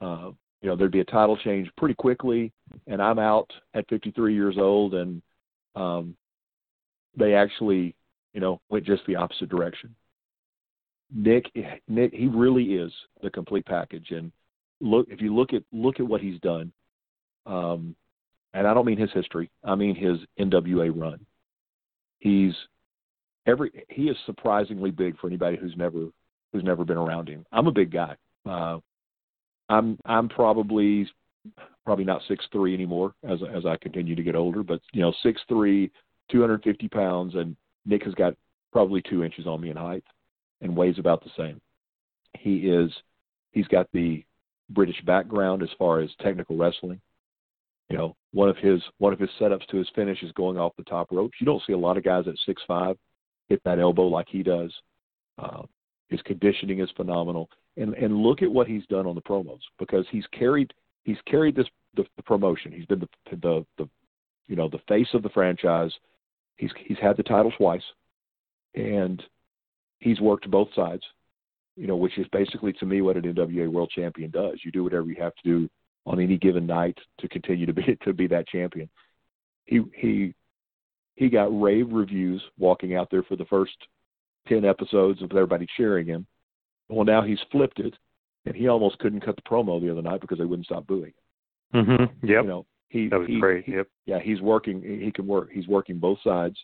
uh, you know, there'd be a title change pretty quickly, and I'm out at 53 years old, and um, they actually, you know, went just the opposite direction. Nick, Nick, he really is the complete package, and look if you look at look at what he's done. Um, and I don't mean his history. I mean his NWA run. He's every he is surprisingly big for anybody who's never who's never been around him. I'm a big guy. Uh, I'm I'm probably probably not six three anymore as as I continue to get older, but you know six three, two hundred fifty pounds, and Nick has got probably two inches on me in height, and weighs about the same. He is he's got the British background as far as technical wrestling you know, one of his one of his setups to his finish is going off the top ropes. You don't see a lot of guys at six five hit that elbow like he does. Uh, his conditioning is phenomenal, and and look at what he's done on the promos because he's carried he's carried this the, the promotion. He's been the the the you know the face of the franchise. He's he's had the title twice, and he's worked both sides. You know, which is basically to me what an NWA World Champion does. You do whatever you have to do on any given night to continue to be to be that champion. He he he got rave reviews walking out there for the first ten episodes of everybody cheering him. Well, now he's flipped it, and he almost couldn't cut the promo the other night because they wouldn't stop booing. Mm-hmm. Yep. You know, he that was he, great. he- Yep. yeah, he's working. He can work. He's working both sides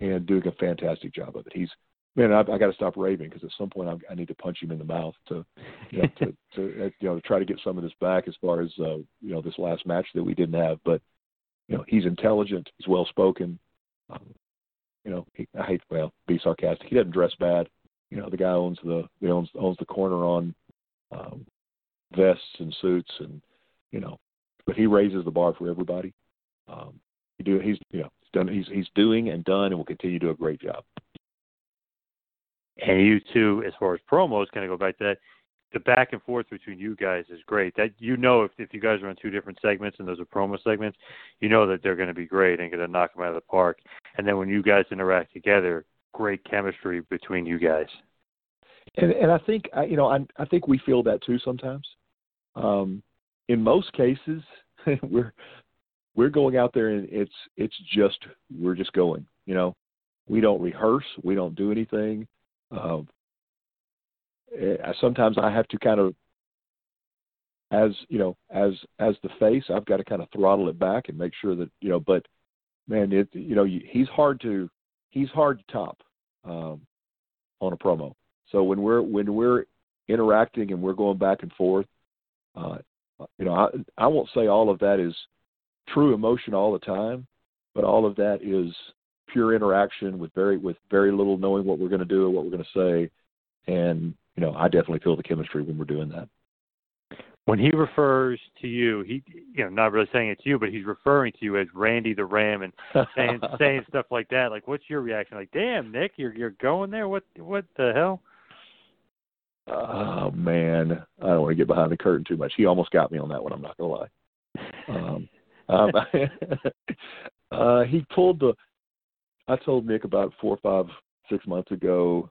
and doing a fantastic job of it. He's man, I, I got to stop raving because at some point I, I need to punch him in the mouth to, you know, to, to uh, you know, to try to get some of this back as far as uh, you know this last match that we didn't have. But you know, he's intelligent. He's well spoken. Um, you know, he, I hate well be sarcastic. He doesn't dress bad. You know, the guy owns the he owns owns the corner on um, vests and suits and you know, but he raises the bar for everybody. Um, he do he's you know he's done he's he's doing and done and will continue to do a great job. And you two, as far as promos, kind of go back to that. The back and forth between you guys is great. That you know, if if you guys are on two different segments and those are promo segments, you know that they're going to be great and going to knock them out of the park. And then when you guys interact together, great chemistry between you guys. And and I think you know I I think we feel that too sometimes. Um, in most cases, we're we're going out there and it's it's just we're just going. You know, we don't rehearse, we don't do anything. Um, eh, sometimes I have to kind of, as you know, as as the face, I've got to kind of throttle it back and make sure that you know. But man, it you know he's hard to he's hard to top um, on a promo. So when we're when we're interacting and we're going back and forth, uh, you know, I I won't say all of that is true emotion all the time, but all of that is pure interaction with very with very little knowing what we're going to do or what we're going to say, and you know, I definitely feel the chemistry when we're doing that. When he refers to you, he you know not really saying it to you, but he's referring to you as Randy the Ram and saying saying stuff like that. Like, what's your reaction? Like, damn, Nick, you're you're going there. What what the hell? Oh man, I don't want to get behind the curtain too much. He almost got me on that one. I'm not gonna lie. Um, um, uh, he pulled the. I told Nick about four, five, six months ago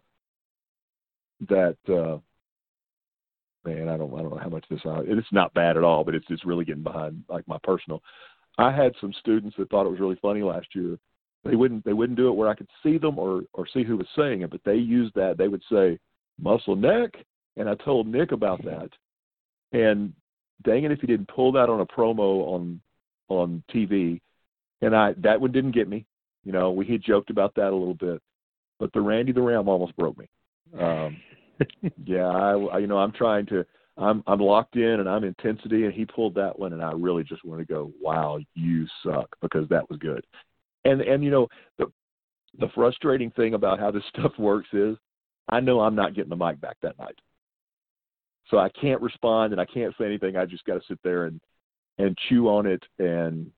that uh, man, I don't, I don't know how much this. Uh, it's not bad at all, but it's it's really getting behind like my personal. I had some students that thought it was really funny last year. They wouldn't they wouldn't do it where I could see them or or see who was saying it, but they used that. They would say muscle neck, and I told Nick about that. And dang it, if he didn't pull that on a promo on on TV, and I that one didn't get me. You know, we had joked about that a little bit, but the Randy the Ram almost broke me. Um, yeah, I, I you know I'm trying to I'm I'm locked in and I'm intensity, and he pulled that one, and I really just want to go, wow, you suck, because that was good. And and you know the the frustrating thing about how this stuff works is I know I'm not getting the mic back that night. So I can't respond and I can't say anything. I just got to sit there and and chew on it and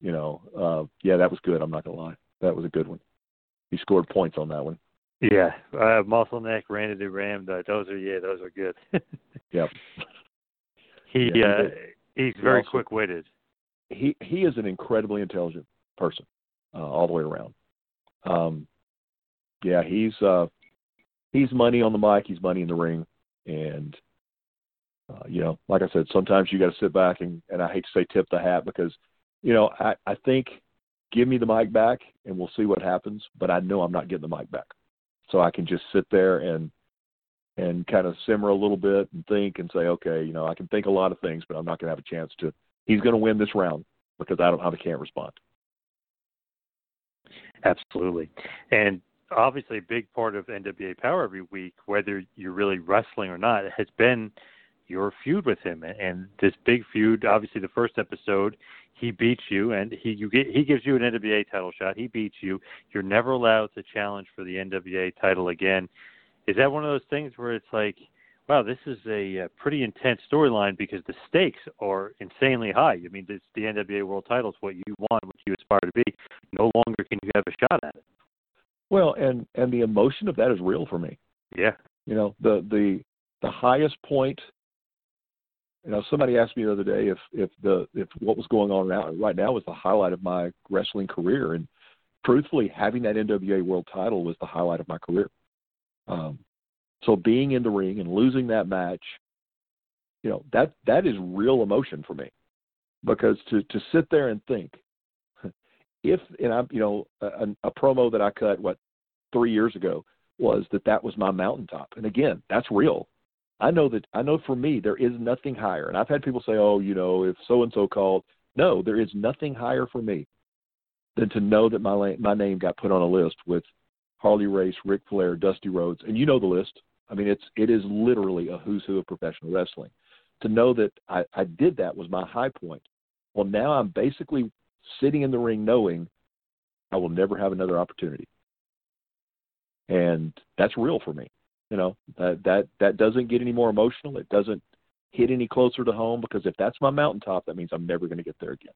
you know, uh yeah, that was good. I'm not to lie. That was a good one. He scored points on that one. Yeah, uh, muscle neck, Randy the Ram. Those are yeah, those are good. Yep. he Yeah, uh, he's very also- quick witted. He he is an incredibly intelligent person, uh, all the way around. Um yeah, he's uh he's money on the mic, he's money in the ring and uh, you know, like I said, sometimes you got to sit back and, and I hate to say tip the hat because, you know, I, I think give me the mic back and we'll see what happens. But I know I'm not getting the mic back, so I can just sit there and and kind of simmer a little bit and think and say, okay, you know, I can think a lot of things, but I'm not going to have a chance to. He's going to win this round because I don't, I can't respond. Absolutely. And obviously, a big part of NWA Power every week, whether you're really wrestling or not, has been your feud with him. And this big feud, obviously, the first episode, he beats you, and he you get he gives you an NWA title shot. He beats you. You're never allowed to challenge for the NWA title again. Is that one of those things where it's like, wow, this is a, uh pretty intense storyline because the stakes are insanely high. I mean, this, the NWA World Title is what you want, what you aspire to be. No longer can you have a shot at it. Well, and and the emotion of that is real for me. Yeah. You know, the the the highest point you know, somebody asked me the other day if if the if what was going on now right now was the highlight of my wrestling career, and truthfully, having that NWA World Title was the highlight of my career. Um, so being in the ring and losing that match, you know, that that is real emotion for me, because to to sit there and think, if and I'm you know a, a promo that I cut what three years ago was that that was my mountaintop, and again, that's real. I know that I know for me there is nothing higher, and I've had people say, "Oh, you know, if so and so called." No, there is nothing higher for me than to know that my my name got put on a list with Harley Race, Ric Flair, Dusty Rhodes, and you know the list. I mean, it's it is literally a who's who of professional wrestling. To know that I, I did that was my high point. Well, now I'm basically sitting in the ring knowing I will never have another opportunity, and that's real for me. You know that that that doesn't get any more emotional. It doesn't hit any closer to home because if that's my mountaintop, that means I'm never going to get there again.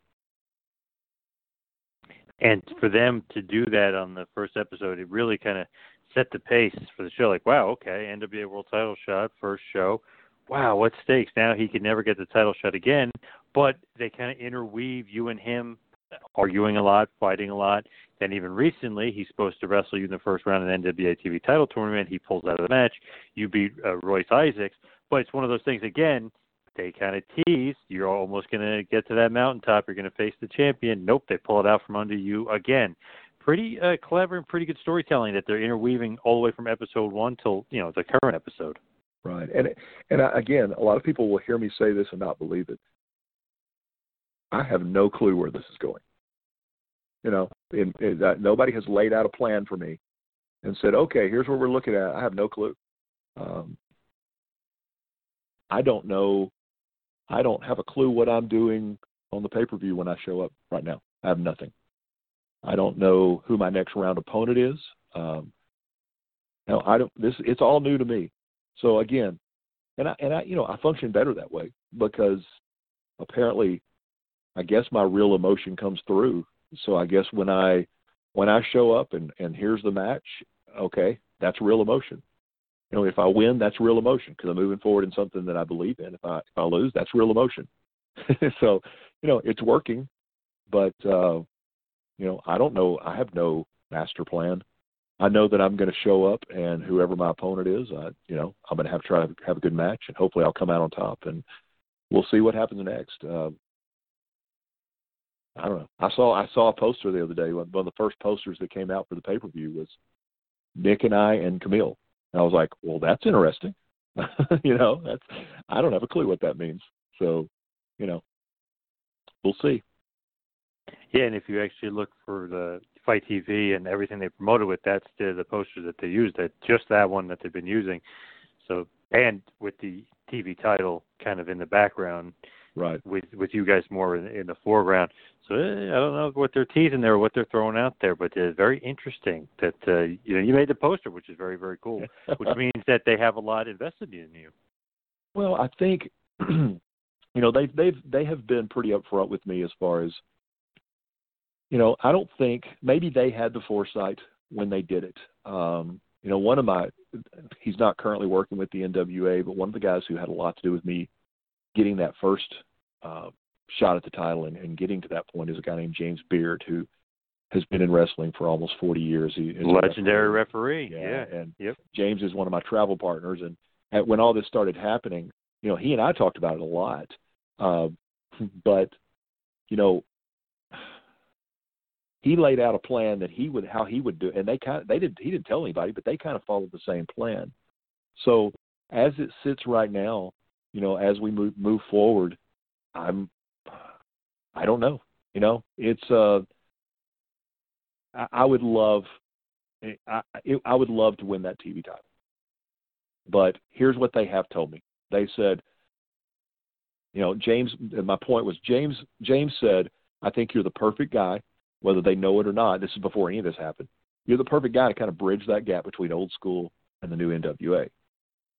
And for them to do that on the first episode, it really kind of set the pace for the show. Like, wow, okay, NWA World Title shot, first show. Wow, what stakes? Now he could never get the title shot again. But they kind of interweave you and him arguing a lot, fighting a lot. Then even recently, he's supposed to wrestle you in the first round of the NWA TV title tournament. He pulls out of the match. You beat uh, Royce Isaacs. But it's one of those things, again, they kind of tease. You're almost going to get to that mountaintop. You're going to face the champion. Nope, they pull it out from under you again. Pretty uh, clever and pretty good storytelling that they're interweaving all the way from episode one till you know the current episode. Right, and and I, again, a lot of people will hear me say this and not believe it. I have no clue where this is going. You know, nobody has laid out a plan for me and said, "Okay, here's what we're looking at." I have no clue. Um, I don't know. I don't have a clue what I'm doing on the pay per view when I show up right now. I have nothing. I don't know who my next round opponent is. Um, no, I don't. This it's all new to me. So again, and I and I you know I function better that way because apparently, I guess my real emotion comes through. So I guess when I when I show up and and here's the match, okay, that's real emotion. You know, if I win, that's real emotion because I'm moving forward in something that I believe in. If I if I lose, that's real emotion. so, you know, it's working, but uh, you know, I don't know. I have no master plan. I know that I'm going to show up, and whoever my opponent is, I, you know, I'm going to have try to have a good match, and hopefully, I'll come out on top. And we'll see what happens next. Uh, I don't know. I saw I saw a poster the other day. One of the first posters that came out for the pay per view was Nick and I and Camille. And I was like, well, that's interesting. you know, that's I don't have a clue what that means. So, you know, we'll see. Yeah, and if you actually look for the FITE TV and everything they promoted with, that's the the poster that they used. That just that one that they've been using. So and with the TV title kind of in the background, right? With with you guys more in, in the foreground. So eh, I don't know what they're teasing there, or what they're throwing out there, but it's very interesting that uh, you know you made the poster, which is very very cool. which means that they have a lot invested in you. Well, I think you know they've they've they have been pretty upfront with me as far as you know, I don't think maybe they had the foresight when they did it. Um, you know, one of my he's not currently working with the NWA, but one of the guys who had a lot to do with me getting that first uh, shot at the title and, and getting to that point is a guy named James Beard who has been in wrestling for almost 40 years. He is a Legendary referee. Yeah. And yep. James is one of my travel partners. And at, when all this started happening, you know, he and I talked about it a lot. Uh, but, you know, he laid out a plan that he would how he would do and they kind of they didn't he didn't tell anybody but they kind of followed the same plan so as it sits right now you know as we move move forward i'm i don't know you know it's uh i, I would love I, it, I would love to win that TV title. But here's what they have told me. They said, you know, James. My point was James. James said, "I think you're the perfect guy whether they know it or not. This is before any of this happened. You're the perfect guy to kind of bridge that gap between old school and the new NWA.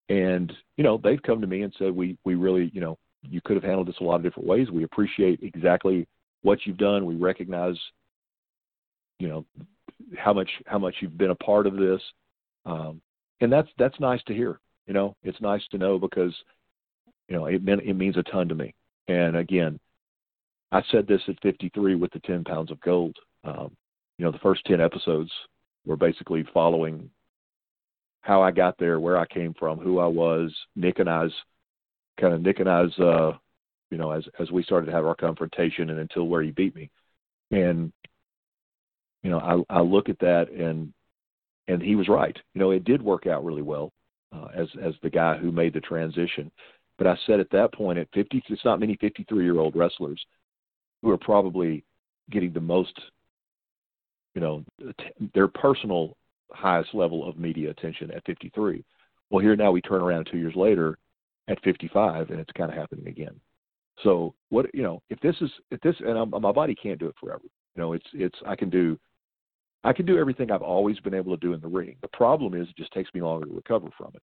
And you know, they've come to me and said, we we really, you know, you could have handled this a lot of different ways. We appreciate exactly what you've done. We recognize, you know, how much how much you've been a part of this, um, and that's that's nice to hear. You know, it's nice to know because You know, it meant it means a ton to me. And again, I said this at 53 with the 10 pounds of gold. Um, you know, the first 10 episodes were basically following how I got there, where I came from, who I was, Nick and I's kind of Nick and I's, uh, you know, as as we started to have our confrontation, and until where he beat me, and you know, I I look at that and and he was right. You know, it did work out really well uh, as as the guy who made the transition. But I said at that point, at 50, it's not many 53 year old wrestlers who are probably getting the most, you know, their personal highest level of media attention at 53. Well, here now we turn around two years later at 55, and it's kind of happening again. So what you know, if this is if this and I'm, my body can't do it forever. You know, it's it's I can do I can do everything I've always been able to do in the ring. The problem is it just takes me longer to recover from it.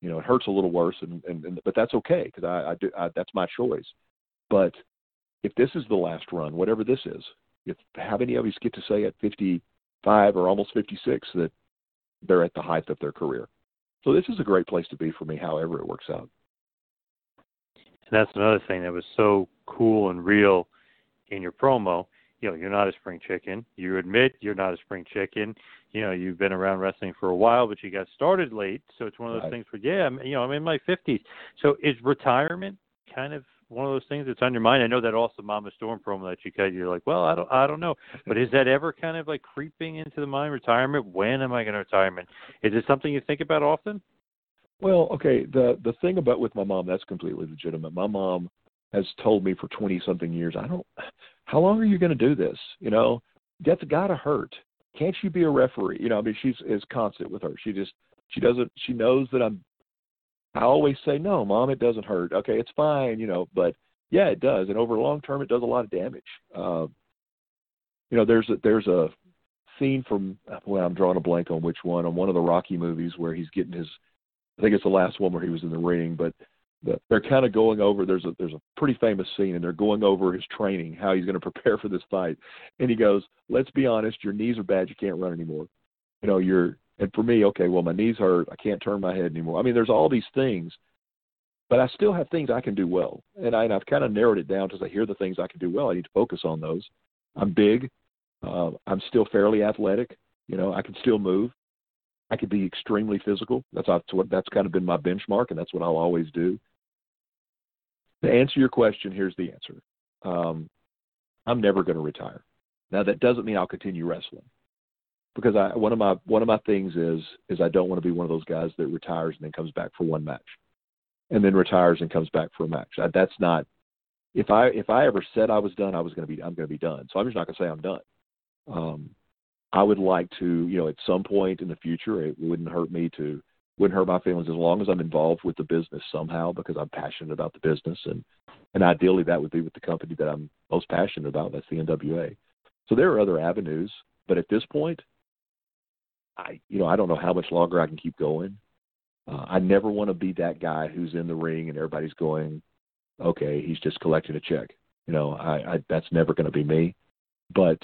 You know, it hurts a little worse, and, and, and but that's okay because I, I do I, that's my choice. But if this is the last run, whatever this is, if how many of us get to say at 55 or almost 56 that they're at the height of their career? So this is a great place to be for me, however it works out. And that's another thing that was so cool and real in your promo. You know, you're not a spring chicken. You admit you're not a spring chicken. You know, you've been around wrestling for a while, but you got started late. So it's one of those Right. things where, yeah, I'm, you know, I'm in my 50s. So is retirement kind of one of those things that's on your mind? I know that also Mama Storm promo that you cut, you're like, well, I don't, I don't know. But is that ever kind of like creeping into the mind? Retirement? When am I going to retirement? Is it something you think about often? Well, okay. The the thing about with my mom that's completely legitimate. My mom has told me for twenty something years, I don't. How long are you going to do this? You know, that's got to hurt. Can't you be a referee? You know, I mean, she's is constant with her. She just she doesn't. She knows that I'm. I always say no, mom. It doesn't hurt. Okay, it's fine. You know, but yeah, it does. And over long term, it does a lot of damage. Uh, you know, there's a there's a scene from well, I'm drawing a blank on which one on one of the Rocky movies where he's getting his I think it's the last one where he was in the ring, but the, they're kind of going over. There's a there's a pretty famous scene, and they're going over his training, how he's going to prepare for this fight. And he goes, "Let's be honest, your knees are bad. You can't run anymore. You know, you're." And for me, okay, well, my knees hurt. I can't turn my head anymore. I mean, there's all these things, but I still have things I can do well, and, I, and I've kind of narrowed it down to say, here are the things I can do well. I need to focus on those. I'm big. Uh, I'm still fairly athletic. You know, I can still move. I could be extremely physical. That's what that's kind of been my benchmark, and that's what I'll always do. To answer your question, here's the answer. Um, I'm never going to retire. Now that doesn't mean I'll continue wrestling, because I one of my one of my things is is I don't want to be one of those guys that retires and then comes back for one match, and then retires and comes back for a match. I, that's not. If I if I ever said I was done, I was going to be I'm going to be done. So I'm just not going to say I'm done. Um, I would like to, you know, at some point in the future, it wouldn't hurt me to, wouldn't hurt my feelings as long as I'm involved with the business somehow because I'm passionate about the business and, and ideally that would be with the company that I'm most passionate about. That's the NWA. So there are other avenues, but at this point, I, you know, I don't know how much longer I can keep going. Uh, I never want to be that guy who's in the ring and everybody's going, okay, he's just collecting a check. You know, I, I that's never going to be me. But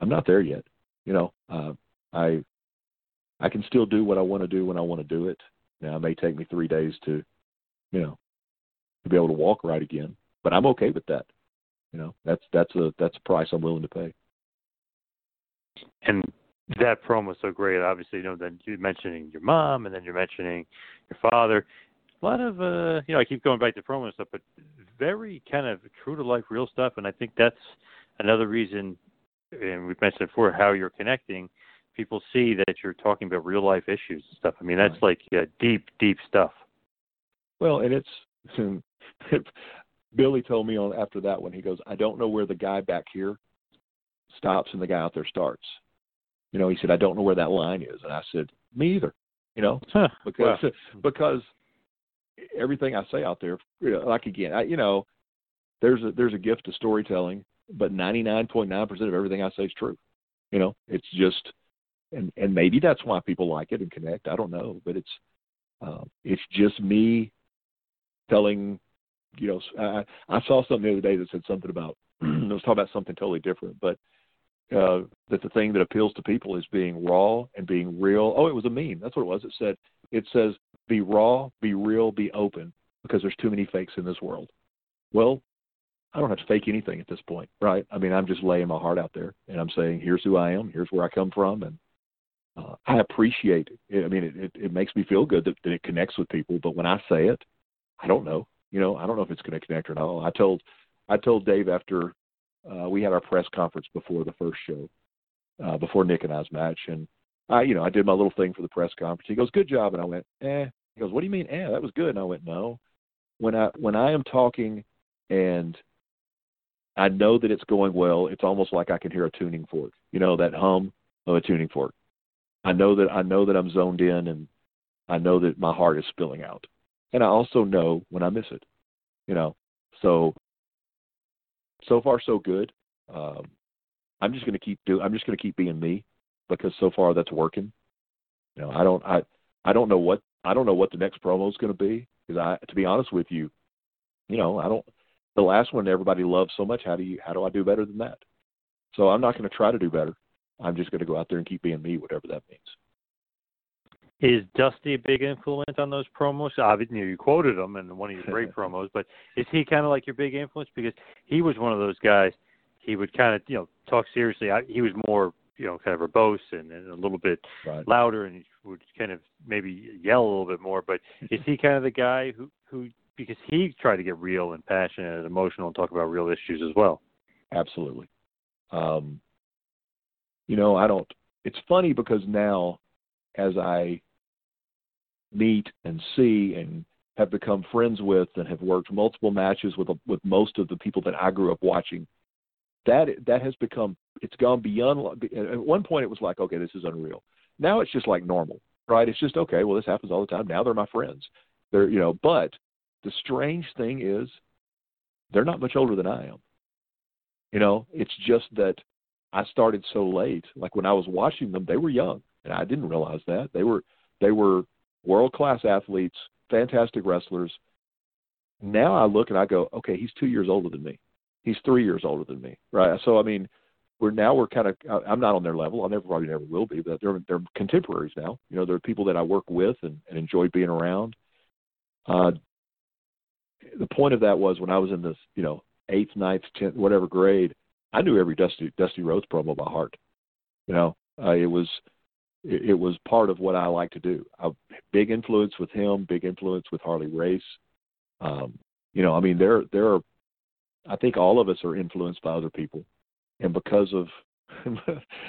I'm not there yet. You know, uh, I I can still do what I want to do when I want to do it. Now it may take me three days to, you know, to be able to walk right again, but I'm okay with that. You know, that's that's a that's a price I'm willing to pay. and that promo was so great. Obviously, you know, then you're mentioning your mom, and then you're mentioning your father. A lot of, uh, you know, I keep going back to promo and stuff, but very kind of true to life, real stuff. And I think that's another reason, and we've mentioned before how you're connecting. People see that you're talking about real life issues and stuff. I mean, that's like uh, deep, deep stuff. Well, and it's Billy told me on after that one. He goes, I don't know where the guy back here stops and the guy out there starts. You know, he said, I don't know where that line is, and I said, me either. You know, because because everything I say out there, you know, like again, I, you know, there's a there's a gift to storytelling, but 99.9% of everything I say is true. You know, it's just, and and maybe that's why people like it and connect. I don't know, but it's uh, it's just me telling. You know, I I saw something the other day that said something about. it was talking about something totally different, but uh, that the thing that appeals to people is being raw and being real. Oh, it was a meme. That's what it was. It said it says be raw, be real, be open. because there's too many fakes in this world. Well, I don't have to fake anything at this point, right? I mean, I'm just laying my heart out there and I'm saying, here's who I am, here's where I come from, and uh, I appreciate it. I mean, it, it, it makes me feel good that, that it connects with people. But when I say it, I don't know. You know, I don't know if it's going to connect or not. I told, I told Dave after uh, we had our press conference before the first show, uh, before Nick and I's match, and I, you know, I did my little thing for the press conference. He goes, "Good job," and I went, "Eh." He goes, "What do you mean, eh? That was good." And I went, "No." When I when I am talking and I know that it's going well, it's almost like I can hear a tuning fork. You know, that hum of a tuning fork. I know that I know that I'm zoned in and I know that my heart is spilling out. And I also know when I miss it. You know. So so far so good. Um I'm just gonna keep do I'm just gonna keep being me because so far that's working. You know, I don't I I don't know what I don't know what the next promo is going to be because I to be honest with you, you know, I don't the last one everybody loved so much. How do you how do I do better than that? So I'm not going to try to do better. I'm just going to go out there and keep being me, whatever that means. Is Dusty a big influence on those promos? Obviously, you quoted him in one of your great promos, but is he kind of like your big influence? Because he was one of those guys. He would kind of, you know, talk seriously. I, he was more, you know, kind of verbose and, and a little bit right. louder, and he would kind of maybe yell a little bit more. But is he kind of the guy who, who, because he tried to get real and passionate and emotional and talk about real issues as well? Absolutely. Um, you know, I don't. It's funny because now, as I meet and see and have become friends with and have worked multiple matches with with most of the people that I grew up watching, that that has become it's gone beyond. At one point, it was like, okay, this is unreal. Now it's just like normal, right? It's just okay. Well, this happens all the time. Now they're my friends. They're you know, but the strange thing is, they're not much older than I am. You know, it's just that I started so late. Like when I was watching them, they were young, and I didn't realize that they were they were world class athletes, fantastic wrestlers. Now I look and I go, okay, he's two years older than me. He's three years older than me, right? So I mean, we're now we're kind of I'm not on their level. I never probably never will be, but they're they're contemporaries now. You know, they're people that I work with and, and enjoy being around. Uh, the point of that was when I was in this, you know, eighth, ninth, tenth, whatever grade, I knew every Dusty Dusty Rhodes promo by heart. You know, uh, it was it, it was part of what I like to do. A big influence with him, big influence with Harley Race. Um, you know, I mean, there there are. I think all of us are influenced by other people, and because of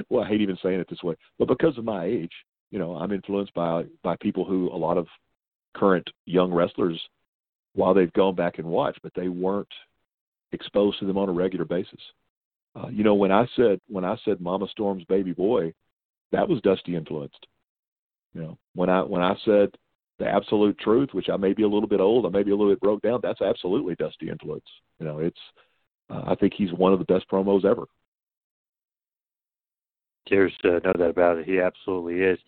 well, I hate even saying it this way, but because of my age, you know, I'm influenced by by people who a lot of current young wrestlers, while they've gone back and watched, but they weren't exposed to them on a regular basis. Uh, you know, when I said when I said Mama Storm's baby boy, that was Dusty influenced. You know, when I when I said the absolute truth, which I may be a little bit old, I may be a little bit broke down, that's absolutely Dusty influence. You know, it's uh, I think he's one of the best promos ever. There's uh, no doubt about it. He absolutely is.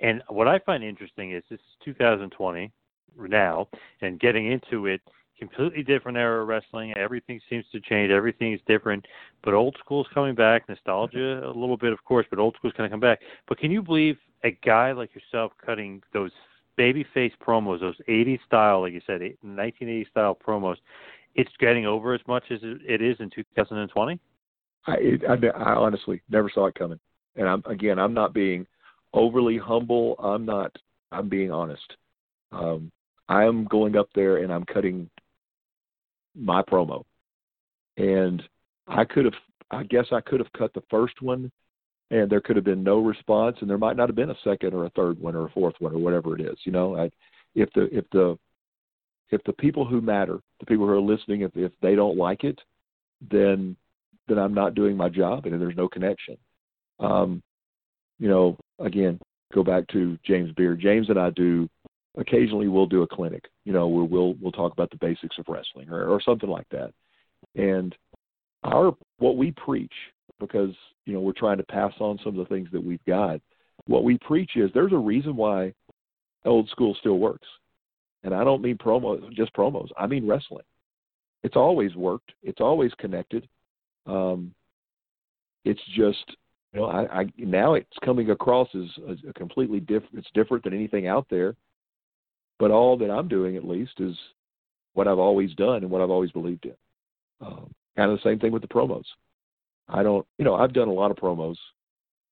And what I find interesting is this is 2020 now, and getting into it, completely different era of wrestling. Everything seems to change. Everything is different. But old school's coming back. Nostalgia a little bit, of course, but old school's going to come back. But can you believe a guy like yourself cutting those babyface promos, those 80s style, like you said, 1980 style promos, it's getting over as much as it is in 2020? I, it, I, I honestly never saw it coming. And I'm again, I'm not being overly humble. I'm not. I'm being honest. Um, I'm going up there and I'm cutting my promo. And I could have, I guess I could have cut the first one and there could have been no response and there might not have been a second or a third one or a fourth one or whatever it is. You know, I, if the, if the, if the people who matter, the people who are listening, if, if they don't like it, then, then I'm not doing my job and there's no connection. Um, you know, again, go back to James Beard. James and I do occasionally we'll do a clinic, you know, where we'll we'll talk about the basics of wrestling or, or something like that. And our what we preach, because you know we're trying to pass on some of the things that we've got. What we preach is there's a reason why old school still works, and I don't mean promo just promos. I mean wrestling. It's always worked. It's always connected. Um, it's just you know I, I now it's coming across as a, a completely different. It's different than anything out there but all that I'm doing, at least, is what I've always done and what I've always believed in. Um, kind of the same thing with the promos. I don't, you know, I've done a lot of promos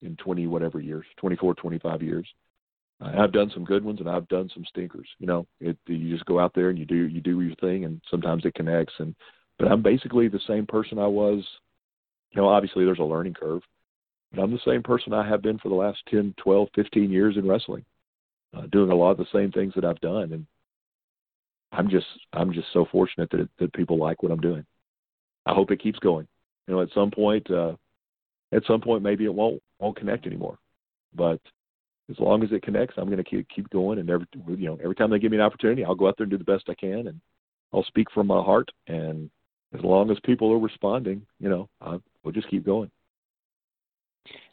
in 20 whatever years, 24, 25 years. Uh, I've done some good ones and I've done some stinkers. You know, it, you just go out there and you do you do your thing, and sometimes it connects. And but I'm basically the same person I was. You know, obviously there's a learning curve, but I'm the same person I have been for the last 10, 12, 15 years in wrestling, uh, doing a lot of the same things that I've done, and I'm just I'm just so fortunate that that people like what I'm doing. I hope it keeps going. You know, at some point, uh, at some point maybe it won't won't connect anymore, but as long as it connects, I'm going to keep keep going. And every you know every time they give me an opportunity, I'll go out there and do the best I can, and I'll speak from my heart. And as long as people are responding, you know, I, we'll just keep going.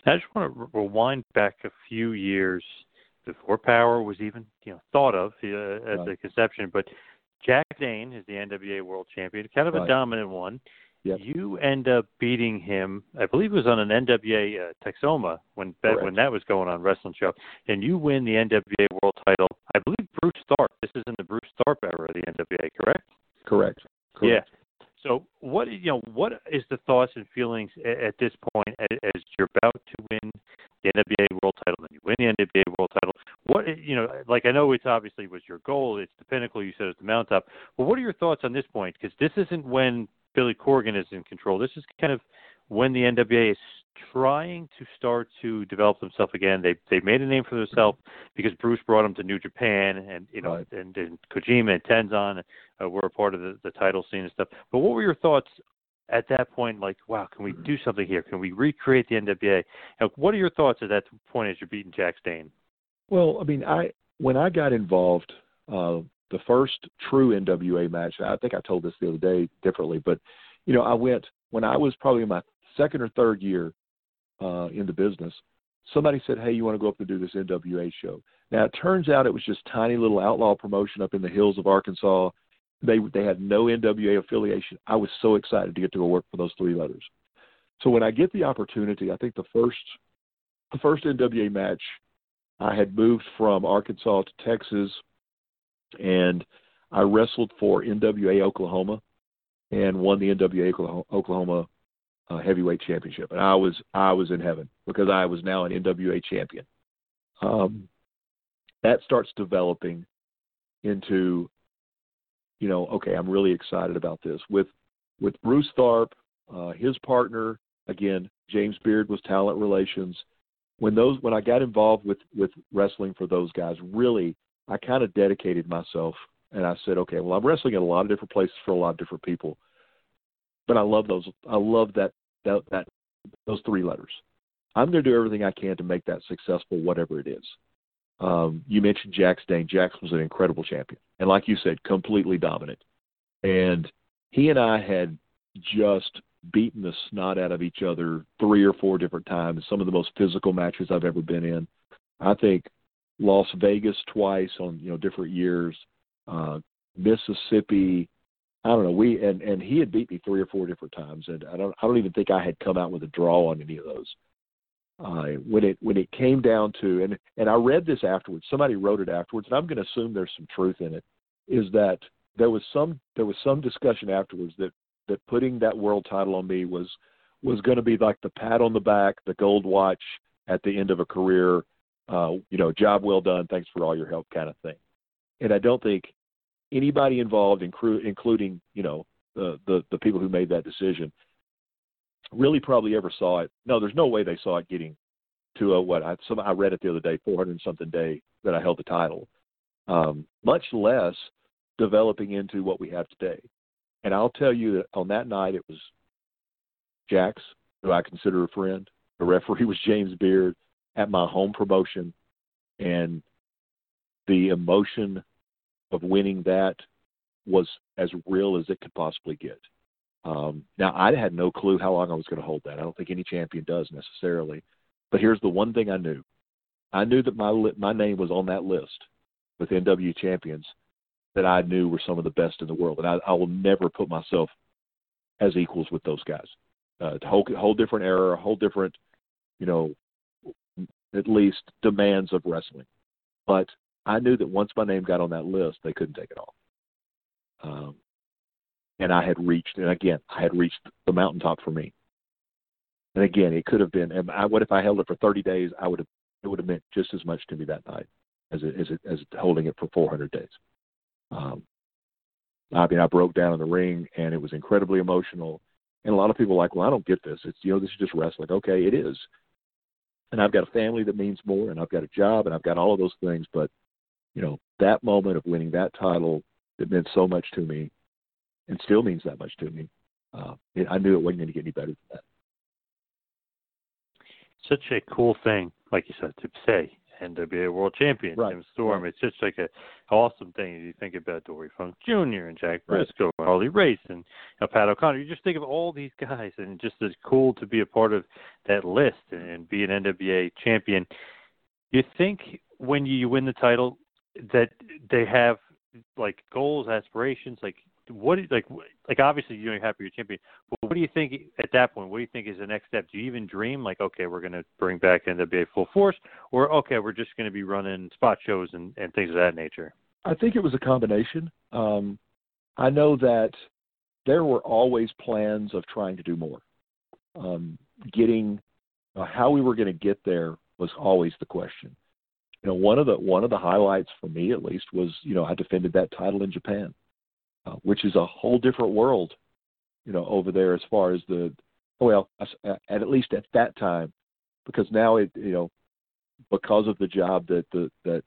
I just want to rewind back a few years before Power was even you know thought of uh, as Right. a conception. But Jax Dane is the NWA World Champion, kind of a dominant one. Yep. You end up beating him. I believe it was on an NWA uh, Texoma when that, Correct. when that was going on wrestling show, and you win the NWA World Title. I believe Bruce Tharpe. This is in the Bruce Tharpe era of the NWA, correct? Correct. Correct. Yeah. So what you know, what is the thoughts and feelings at, at this point as, as you're about to win the NWA World Title, then you win the NWA World Title? What you know, like I know it's obviously was your goal. It's the pinnacle. You said it's the mountaintop. But what are your thoughts on this point? Because this isn't when Billy Corgan is in control. This is kind of when the NWA is trying to start to develop themselves again. They they made a name for themselves because Bruce brought them to New Japan, and you know, and, and Kojima and Tenzan uh, were a part of the, the title scene and stuff. But what were your thoughts at that point? Like, wow, can we do something here? Can we recreate the NWA? And what are your thoughts at that point as you're beating Jax Dane? Well, I mean, I when I got involved, uh, the first true NWA match. I think I told this the other day differently, but you know, I went when I was probably in my second or third year uh, in the business. Somebody said, "Hey, you want to go up and do this NWA show?" Now it turns out it was just tiny little outlaw promotion up in the hills of Arkansas. They they had no NWA affiliation. I was so excited to get to go work for those three letters. So when I get the opportunity, I think the first the first NWA match I had moved from Arkansas to Texas, and I wrestled for NWA Oklahoma, and won the NWA Oklahoma, uh, heavyweight championship. And I was I was in heaven because I was now an NWA champion. Um, that starts developing into, you know, okay, I'm really excited about this with with Bruce Tharpe, uh, his partner again, James Beard was talent relations when those when I got involved with with wrestling for those guys, really I kind of dedicated myself and I said, okay, well I'm wrestling in a lot of different places for a lot of different people, but I love those. I love that that that those three letters. I'm going to do everything I can to make that successful, whatever it is. Um, you mentioned Jax Dane. Jax was an incredible champion, and like you said, completely dominant. And he and I had just beaten the snot out of each other three or four different times. Some of the most physical matches I've ever been in. I think Las Vegas twice on you know different years, uh, Mississippi. I don't know. We and and he had beat me three or four different times, and I don't I don't even think I had come out with a draw on any of those. Uh, when it when it came down to and and I read this afterwards. Somebody wrote it afterwards, and I'm going to assume there's some truth in it. Is that there was some there was some discussion afterwards that that putting that world title on me was was going to be like the pat on the back, the gold watch at the end of a career. Uh, you know, job well done. Thanks for all your help, kind of thing. And I don't think anybody involved, inclu- including you know the, the the people who made that decision, really probably ever saw it. No, there's no way they saw it getting to a what I some I read it the other day, 400 something day that I held the title. Um, much less developing into what we have today. And I'll tell you that on that night it was Jax, who I consider a friend. The referee was James Beard at my home promotion, and the emotion of winning that was as real as it could possibly get. Um, now I had no clue how long I was going to hold that. I don't think any champion does necessarily. But here's the one thing I knew: I knew that my li- my name was on that list with NW champions that I knew were some of the best in the world, and I, I will never put myself as equals with those guys. Uh, a whole whole different era, a whole different, you know, at least demands of wrestling. But I knew that once my name got on that list, they couldn't take it off. Um, and I had reached, and again, I had reached the mountaintop for me. And again, it could have been. And I, what if I held it for 30 days? I would have. It would have meant just as much to me that night as it, as it, as holding it for 400 days. Um, I mean, I broke down in the ring, and it was incredibly emotional. And a lot of people are like, well, I don't get this. It's you know, this is just wrestling. Okay, it is. And I've got a family that means more, and I've got a job, and I've got all of those things. But you know, that moment of winning that title that meant so much to me, and still means that much to me. Uh, it, I knew it wasn't going to get any better than that. Such a cool thing, like you said, to say NWA World Champion right. Tim Storm. It's just like a awesome thing. if You think about Dory Funk Jr. and Jack Briscoe and Harley Race and you know, Pat O'Connor. You just think of all these guys, and just as cool to be a part of that list and be an NWA champion. You think when you win the title that they have like goals, aspirations, like what like like obviously you're happy you're champion, but what do you think at that point? What do you think is the next step? Do you even dream like okay, we're going to bring back NWA full force, or okay, we're just going to be running spot shows and and things of that nature? I think it was a combination. Um, I know that there were always plans of trying to do more. Um, getting uh, how we were going to get there was always the question. You know, one of the one of the highlights for me at least was you know I defended that title in Japan, uh, which is a whole different world. You know, over there as far as the well, at, at least at that time, because now it you know because of the job that the that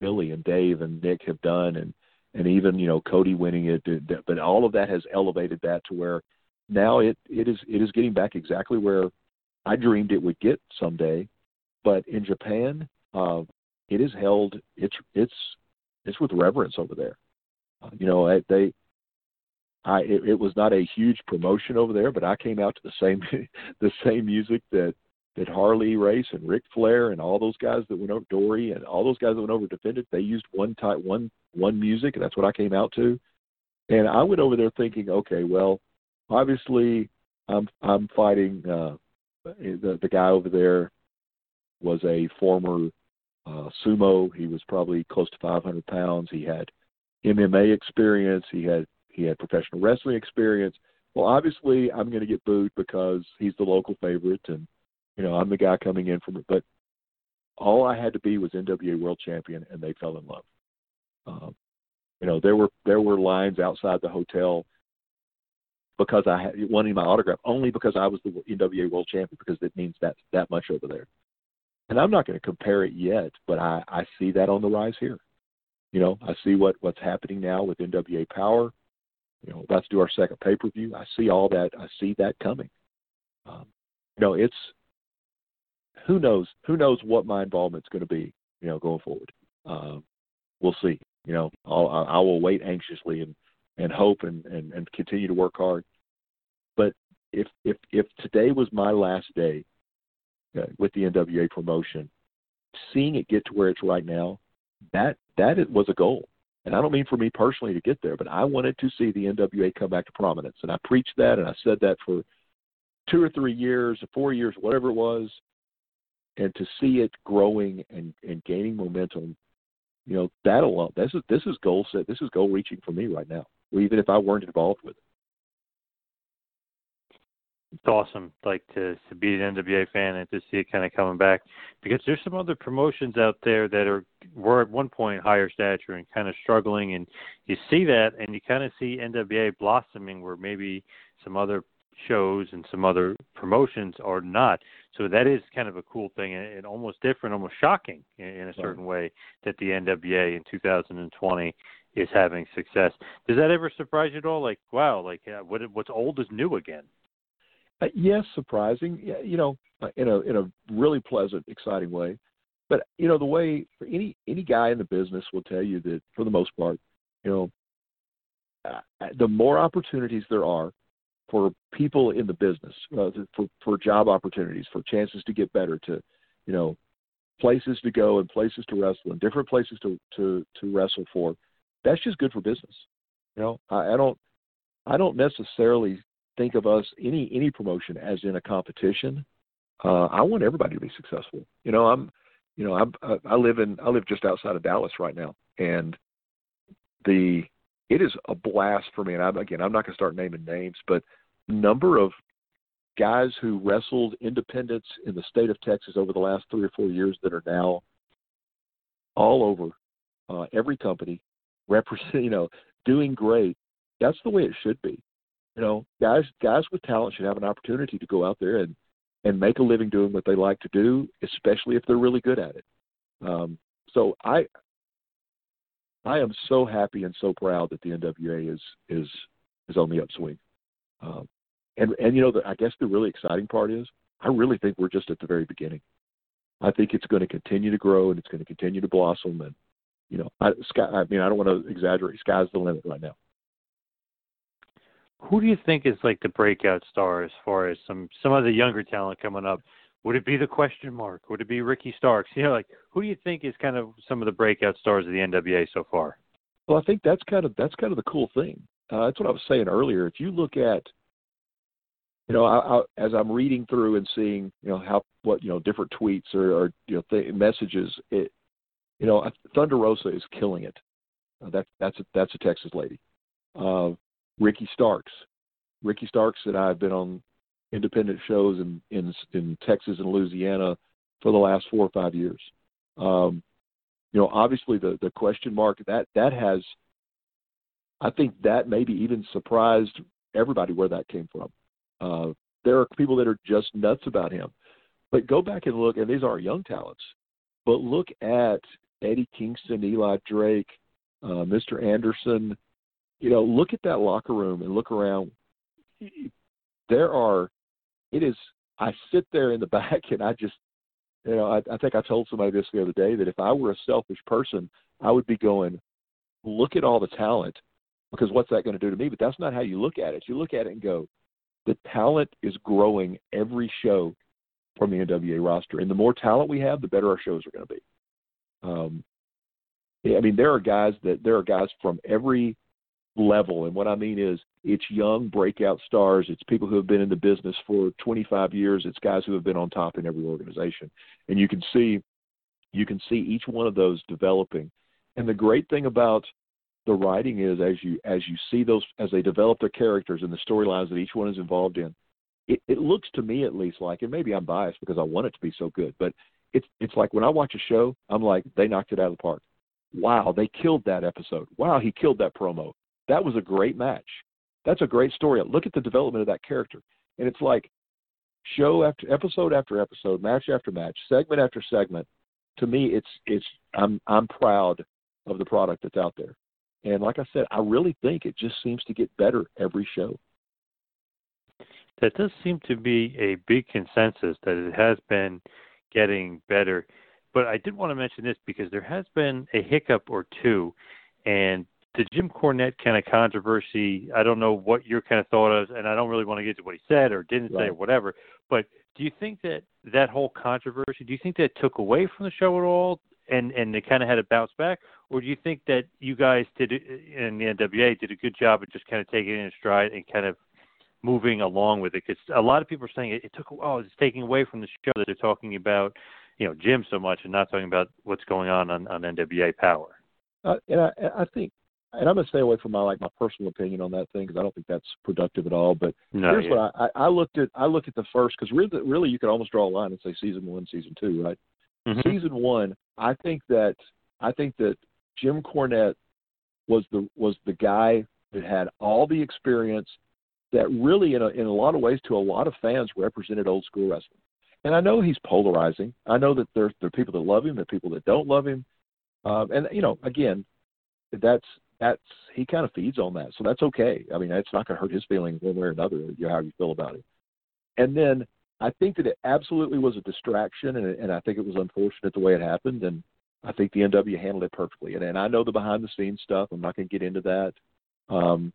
Billy and Dave and Nick have done, and and even you know Cody winning it, but all of that has elevated that to where now it it is it is getting back exactly where I dreamed it would get someday. But in Japan, uh, it is held. It's it's it's with reverence over there. You know, they. I it, it was not a huge promotion over there, but I came out to the same the same music that that Harley Race and Ric Flair and all those guys that went over Dory and all those guys that went over defended. They used one type one one music, and that's what I came out to. And I went over there thinking, okay, well, obviously I'm I'm fighting uh, the the guy over there was a former uh, sumo. He was probably close to 500 pounds. He had MMA experience. He had he had professional wrestling experience. Well, obviously, I'm going to get booed because he's the local favorite, and you know I'm the guy coming in from it. But all I had to be was NWA World Champion, and they fell in love. Um, you know, there were there were lines outside the hotel because I had wanting my autograph only because I was the NWA World Champion because it means that that much over there and I'm not going to compare it yet, but I, I see that on the rise here. You know, I see what what's happening now with NWA Power. You know, about to do our second pay per view. I see all that. I see that coming. Um, you know, it's who knows who knows what my involvement's going to be. You know, going forward. Um, we'll see. You know, I'll, I will wait anxiously and and hope and, and and continue to work hard. But if if if today was my last day uh, with the NWA promotion, seeing it get to where it's right now, that that was a goal. And I don't mean for me personally to get there, but I wanted to see the NWA come back to prominence. And I preached that and I said that for two or three years, or four years, whatever it was. And to see it growing and, and gaining momentum, you know, that alone, this is this is goal set. This is goal reaching for me right now, even if I weren't involved with it it's awesome like to to be an NWA fan and to see it kind of coming back because there's some other promotions out there that are were at one point higher stature and kind of struggling and you see that and you kind of see NWA blossoming where maybe some other shows and some other promotions are not so that is kind of a cool thing and, almost different almost shocking in, in a certain way that the NWA in 2020 is having success. Does that ever surprise you at all? Like, wow, like uh, what what's old is new again. Uh, yes, surprising. You know, uh, in a in a really pleasant, exciting way. But you know, the way for any any guy in the business will tell you that for the most part, you know, uh, the more opportunities there are for people in the business, uh, for for job opportunities, for chances to get better, to you know, places to go and places to wrestle and different places to to to wrestle for. That's just good for business. You know, I, I don't I don't necessarily think of us any any promotion as in a competition. Uh, I want everybody to be successful. You know, I'm, you know, I'm, I live in I live just outside of Dallas right now, and the it is a blast for me. And I'm, again, I'm not going to start naming names, but number of guys who wrestled independents in the state of Texas over the last three or four years that are now all over uh, every company, represent, you know, doing great. That's the way it should be. You know, guys, guys with talent should have an opportunity to go out there and and make a living doing what they like to do, especially if they're really good at it. Um, so I, I am so happy and so proud that the NWA is is is on the upswing. Um, and and you know, the, I guess the really exciting part is I really think we're just at the very beginning. I think it's going to continue to grow and it's going to continue to blossom. And you know, I, sky, I mean, I don't want to exaggerate. Sky's the limit right now. Who do you think is like the breakout star as far as some some of the younger talent coming up? Would it be the question mark? Would it be Ricky Starks? You know, like who do you think is kind of some of the breakout stars of the NWA so far? Well, I think that's kind of that's kind of the cool thing. Uh, that's what I was saying earlier. If you look at, you know, I, I, as I'm reading through and seeing, you know, how what you know different tweets or, or you know th- messages, it, you know, Thunder Rosa is killing it. Uh, that that's a, that's a Texas lady. Uh, Ricky Starks, Ricky Starks and I have been on independent shows in in in Texas and Louisiana for the last four or five years. Um, you know, obviously the the question mark that that has, I think that maybe even surprised everybody where that came from. Uh, there are people that are just nuts about him, but go back and look, and these are young talents. But look at Eddie Kingston, Eli Drake, uh, Mr. Anderson. You know, look at that locker room and look around. There are it is I sit there in the back and I just you know, I, I think I told somebody this the other day that if I were a selfish person, I would be going, look at all the talent, because what's that going to do to me? But that's not how you look at it. You look at it and go, the talent is growing every show from the NWA roster, and the more talent we have, the better our shows are going to be. Um, I mean, there are guys that there are guys from every level, and what I mean is it's young breakout stars. It's people who have been in the business for 25 years. It's guys who have been on top in every organization, and you can see you can see each one of those developing. And the great thing about the writing is as you as you see those as they develop their characters and the storylines that each one is involved in, it, it looks to me at least like, and maybe I'm biased because I want it to be so good, but it's it's like when I watch a show, I'm like they knocked it out of the park. Wow, they killed that episode. Wow, he killed that promo. That was a great match. That's a great story. Look at the development of that character. And it's like show after episode after episode, match after match, segment after segment. To me, it's it's I'm I'm proud of the product that's out there. And like I said, I really think it just seems to get better every show. That does seem to be a big consensus that it has been getting better. But I did want to mention this because there has been a hiccup or two, and the Jim Cornette kind of controversy, I don't know what your kind of thought of, and I don't really want to get to what he said or didn't right. say or whatever. But do you think that that whole controversy, do you think that took away from the show at all, and and they kind of had to bounce back, or do you think that you guys did in the NWA did a good job of just kind of taking it in stride and kind of moving along with it? Because a lot of people are saying it, it took oh it's taking away from the show that they're talking about, you know, Jim so much and not talking about what's going on on, on NWA Power. Uh, and I, I think and I'm gonna stay away from my like my personal opinion on that thing because I don't think that's productive at all. But no, here's yeah. what I, I looked at. I looked at the first because really, really you could almost draw a line and say season one, season two, right? Mm-hmm. Season one, I think that I think that Jim Cornette was the was the guy that had all the experience that really, in a in a lot of ways, to a lot of fans, represented old school wrestling. And I know he's polarizing. I know that there there are people that love him, there are people that don't love him. Um, and you know, again, that's that's he kind of feeds on that, so that's okay. I mean, it's not going to hurt his feelings one way or another. You know, how you feel about it. And then I think that it absolutely was a distraction, and, and I think it was unfortunate the way it happened. And I think the NW handled it perfectly. And, and I know the behind the scenes stuff. I'm not going to get into that. Um,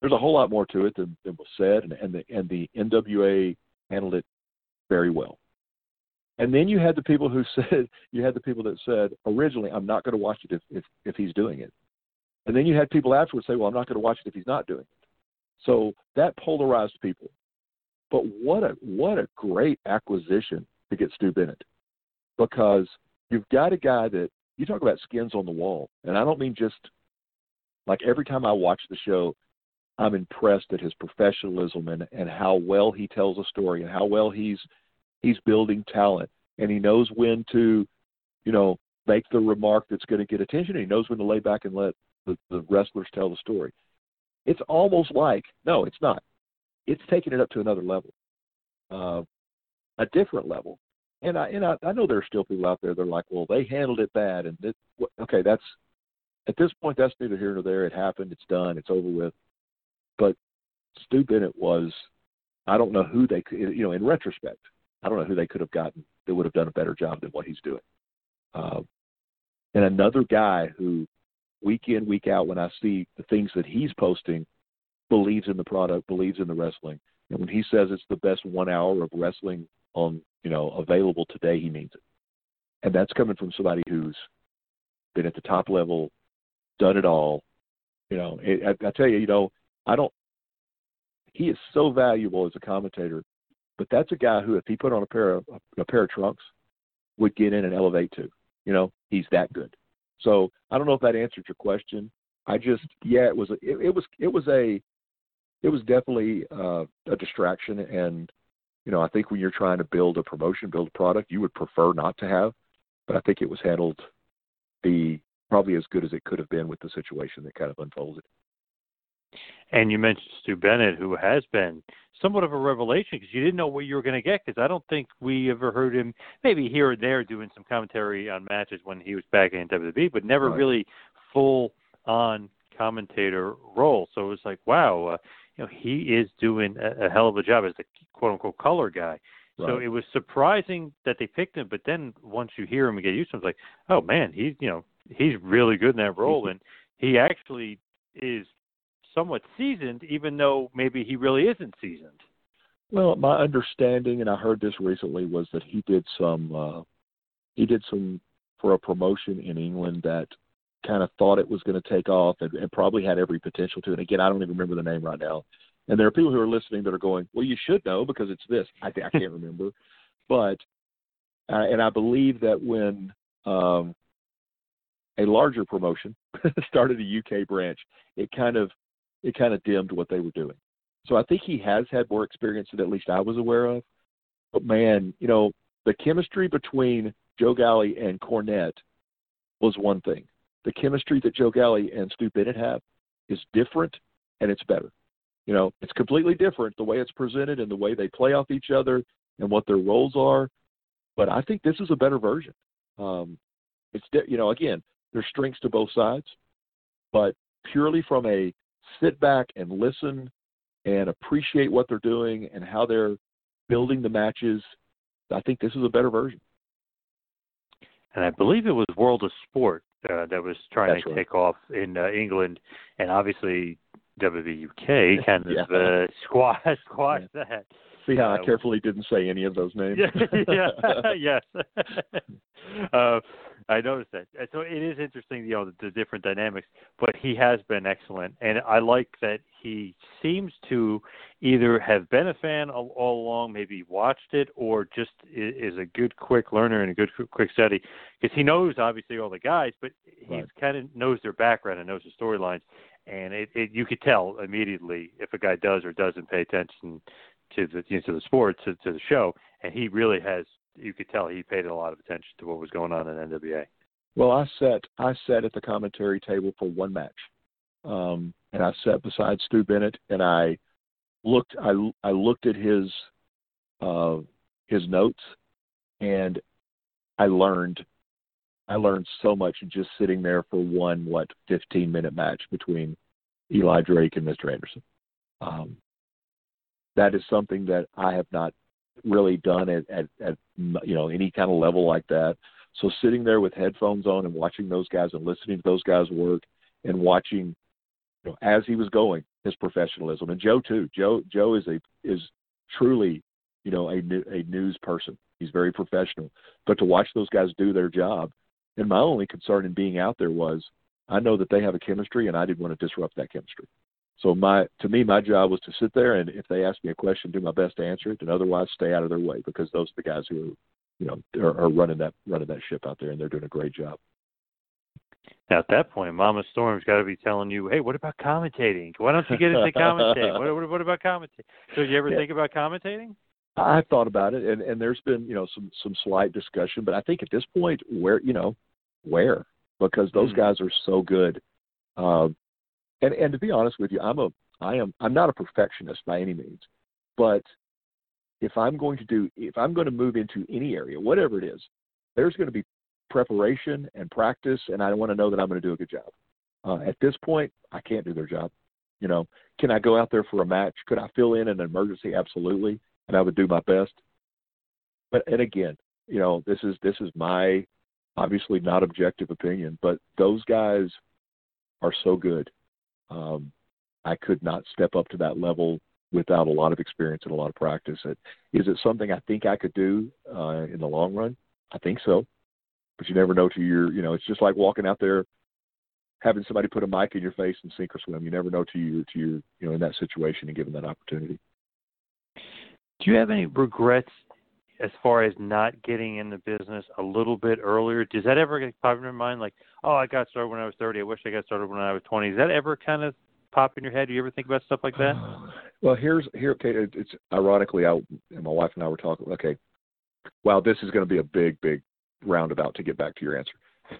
there's a whole lot more to it than, than was said, and, and the and the NWA handled it very well. And then you had the people who said you had the people that said originally, I'm not going to watch it if if, if he's doing it. And then you had people afterwards say, well, I'm not going to watch it if he's not doing it. So that polarized people. But what a what a great acquisition to get Stu Bennett, because you've got a guy that you talk about skins on the wall, and I don't mean just Like every time I watch the show, I'm impressed at his professionalism and and how well he tells a story and how well he's he's building talent and he knows when to, you know, make the remark that's going to get attention. He knows when to lay back and let the, the wrestlers tell the story. It's almost like no, it's not. It's taking it up to another level, uh, a different level. And I and I, I know there are still people out there that are like, well, they handled it bad, and it, okay, that's at this point that's neither here nor there. It happened. It's done. It's over with. But Stu Bennett was, I don't know who they could, you know, in retrospect, I don't know who they could have gotten that would have done a better job than what he's doing. Uh, and another guy who, week in week out, when I see the things that he's posting, believes in the product, believes in the wrestling, and when he says it's the best one hour of wrestling on, you know, available today, he means it. And that's coming from somebody who's been at the top level, done it all. You know, it, I, I tell you, you know, I don't. He is so valuable as a commentator, but that's a guy who, if he put on a pair of a pair of trunks, would get in and elevate too. You know, he's that good. So I don't know if that answered your question. I just, yeah, it was, a, it, it was, it was a, it was definitely uh, a distraction, and you know, I think when you're trying to build a promotion, build a product, you would prefer not to have, but I think it was handled the probably as good as it could have been with the situation that kind of unfolded. And you mentioned Stu Bennett, who has been somewhat of a revelation because you didn't know what you were going to get. Because I don't think we ever heard him, maybe here or there, doing some commentary on matches when he was back in WWE, but never Right. really full on commentator role. So it was like, wow, uh, you know, he is doing a, a hell of a job as the quote unquote color guy. So Right. it was surprising that they picked him, but then once you hear him and get used to him, it's like, oh man, he's you know he's really good in that role, and he actually is somewhat seasoned, even though maybe he really isn't seasoned. Well, my understanding, and I heard this recently, was that he did some uh, he did some for a promotion in England that kind of thought it was going to take off and, and probably had every potential to. And again, I don't even remember the name right now. And there are people who are listening that are going, "Well, you should know because it's this." I, I can't remember, but uh, and I believe that when um, a larger promotion started a UK branch, it kind of it kind of dimmed what they were doing. So I think he has had more experience than at least I was aware of. But man, you know, the chemistry between Joe Galli and Cornette was one thing. The chemistry that Joe Galli and Stu Bennett have is different and it's better. You know, it's completely different the way it's presented and the way they play off each other and what their roles are. But I think this is a better version. Um, it's you know, again, there's strengths to both sides, but purely from a sit back and listen and appreciate what they're doing and how they're building the matches, I think this is a better version. and I believe it was World of Sport uh, that was trying That's to right. take off in uh, England, and obviously WWE UK kind of Yeah. uh, squash squashed that. See how I carefully didn't say any of those names? yeah, yeah, yes. uh, I noticed that. So it is interesting, you know, the, the different dynamics. But he has been excellent, and I like that he seems to either have been a fan all, all along, maybe watched it, or just is, is a good quick learner and a good quick- quick study because he knows obviously all the guys, but he Right. kind of knows their background and knows the storylines, and it, it you could tell immediately if a guy does or doesn't pay attention to the you know, to the sport to, to the show, and he really has. You could tell he paid a lot of attention to what was going on in NWA. Well, I sat I sat at the commentary table for one match, um, and I sat beside Stu Bennett, and I looked I I looked at his uh, his notes, and I learned I learned so much just sitting there for one what fifteen minute match between Eli Drake and Mr. Anderson. Um, that is something that I have not really done at, at, at you know any kind of level like that. So sitting there with headphones on and watching those guys and listening to those guys work and watching you know, as he was going his professionalism and Joe too. Joe Joe is a is truly you know a a news person. He's very professional. But to watch those guys do their job, and my only concern in being out there was I know that they have a chemistry and I didn't want to disrupt that chemistry. So my to me my job was to sit there and if they ask me a question, do my best to answer it, and otherwise stay out of their way because those are the guys who are you know are, are running that running that ship out there and they're doing a great job. Now, at that point, Mama Storm's got to be telling you, "Hey, what about commentating? Why don't you get into commentating? What, what, what about commentating?" So, did you ever Yeah. think about commentating? I've thought about it, and and there's been you know some some slight discussion, but I think at this point, where you know, where because those Mhm. guys are so good, um, and and to be honest with you, I'm a I am I'm not a perfectionist by any means, but if I'm going to do if I'm going to move into any area, whatever it is, there's going to be preparation and practice, and I want to know that I'm going to do a good job. Uh, at this point, I can't do their job. You know, can I go out there for a match? Could I fill in an emergency? Absolutely, and I would do my best. But and again, you know, this is this is my obviously not objective opinion, but those guys are so good. Um, I could not step up to that level without a lot of experience and a lot of practice. It, is it something I think I could do uh, in the long run? I think so, but you never know till you're. You know, it's just like walking out there, having somebody put a mic in your face and sink or swim. You never know till you till you're you know in that situation and given that opportunity. Do you have any regrets as far as not getting in the business a little bit earlier? Does that ever get pop in your mind? Like, oh, I got started when I was 30. I wish I got started when I was 20. Does that ever kind of pop in your head? Do you ever think about stuff like that? Well, here's here. Okay, it- it's ironically, I my wife and I were talking. Okay, wow, this is going to be a big, big roundabout to get back to your answer.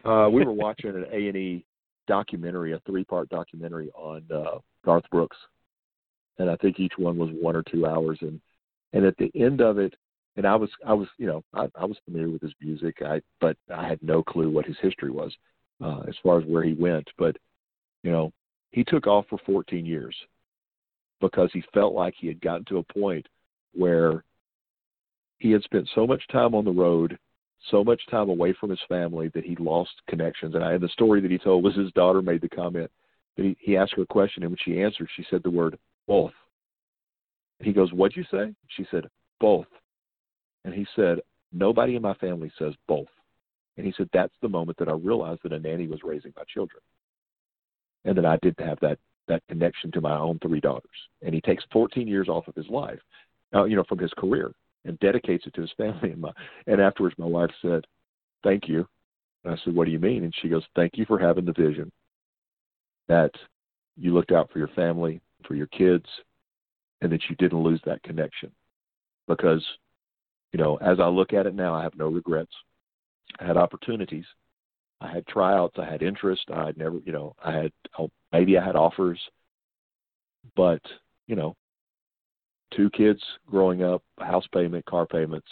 Uh, we were watching an A and E documentary, a three-part documentary on uh, Garth Brooks, and I think each one was one or two hours. And and at the end of it, and I was I was you know I, I was familiar with his music, I but I had no clue what his history was uh, as far as where he went. But you know, he took off for 14 years because he felt like he had gotten to a point where he had spent so much time on the road, so much time away from his family that he lost connections. And I and the story that he told was his daughter made the comment that he, he asked her a question and when she answered, she said the word both. He goes, What'd you say? She said, Both. And he said, Nobody in my family says both. And he said, That's the moment that I realized that a nanny was raising my children. And that I didn't have that that connection to my own three daughters. And he takes 14 years off of his life, uh, you know, from his career, and dedicates it to his family. And my and afterwards, my wife said, "Thank you." And I said, "What do you mean?" And she goes, "Thank you for having the vision that you looked out for your family, for your kids, and that you didn't lose that connection." Because, you know, as I look at it now, I have no regrets. I had opportunities. I had tryouts. I had interest. I had never, you know, I had oh, maybe I had offers, but you know, two kids growing up, house payment, car payments,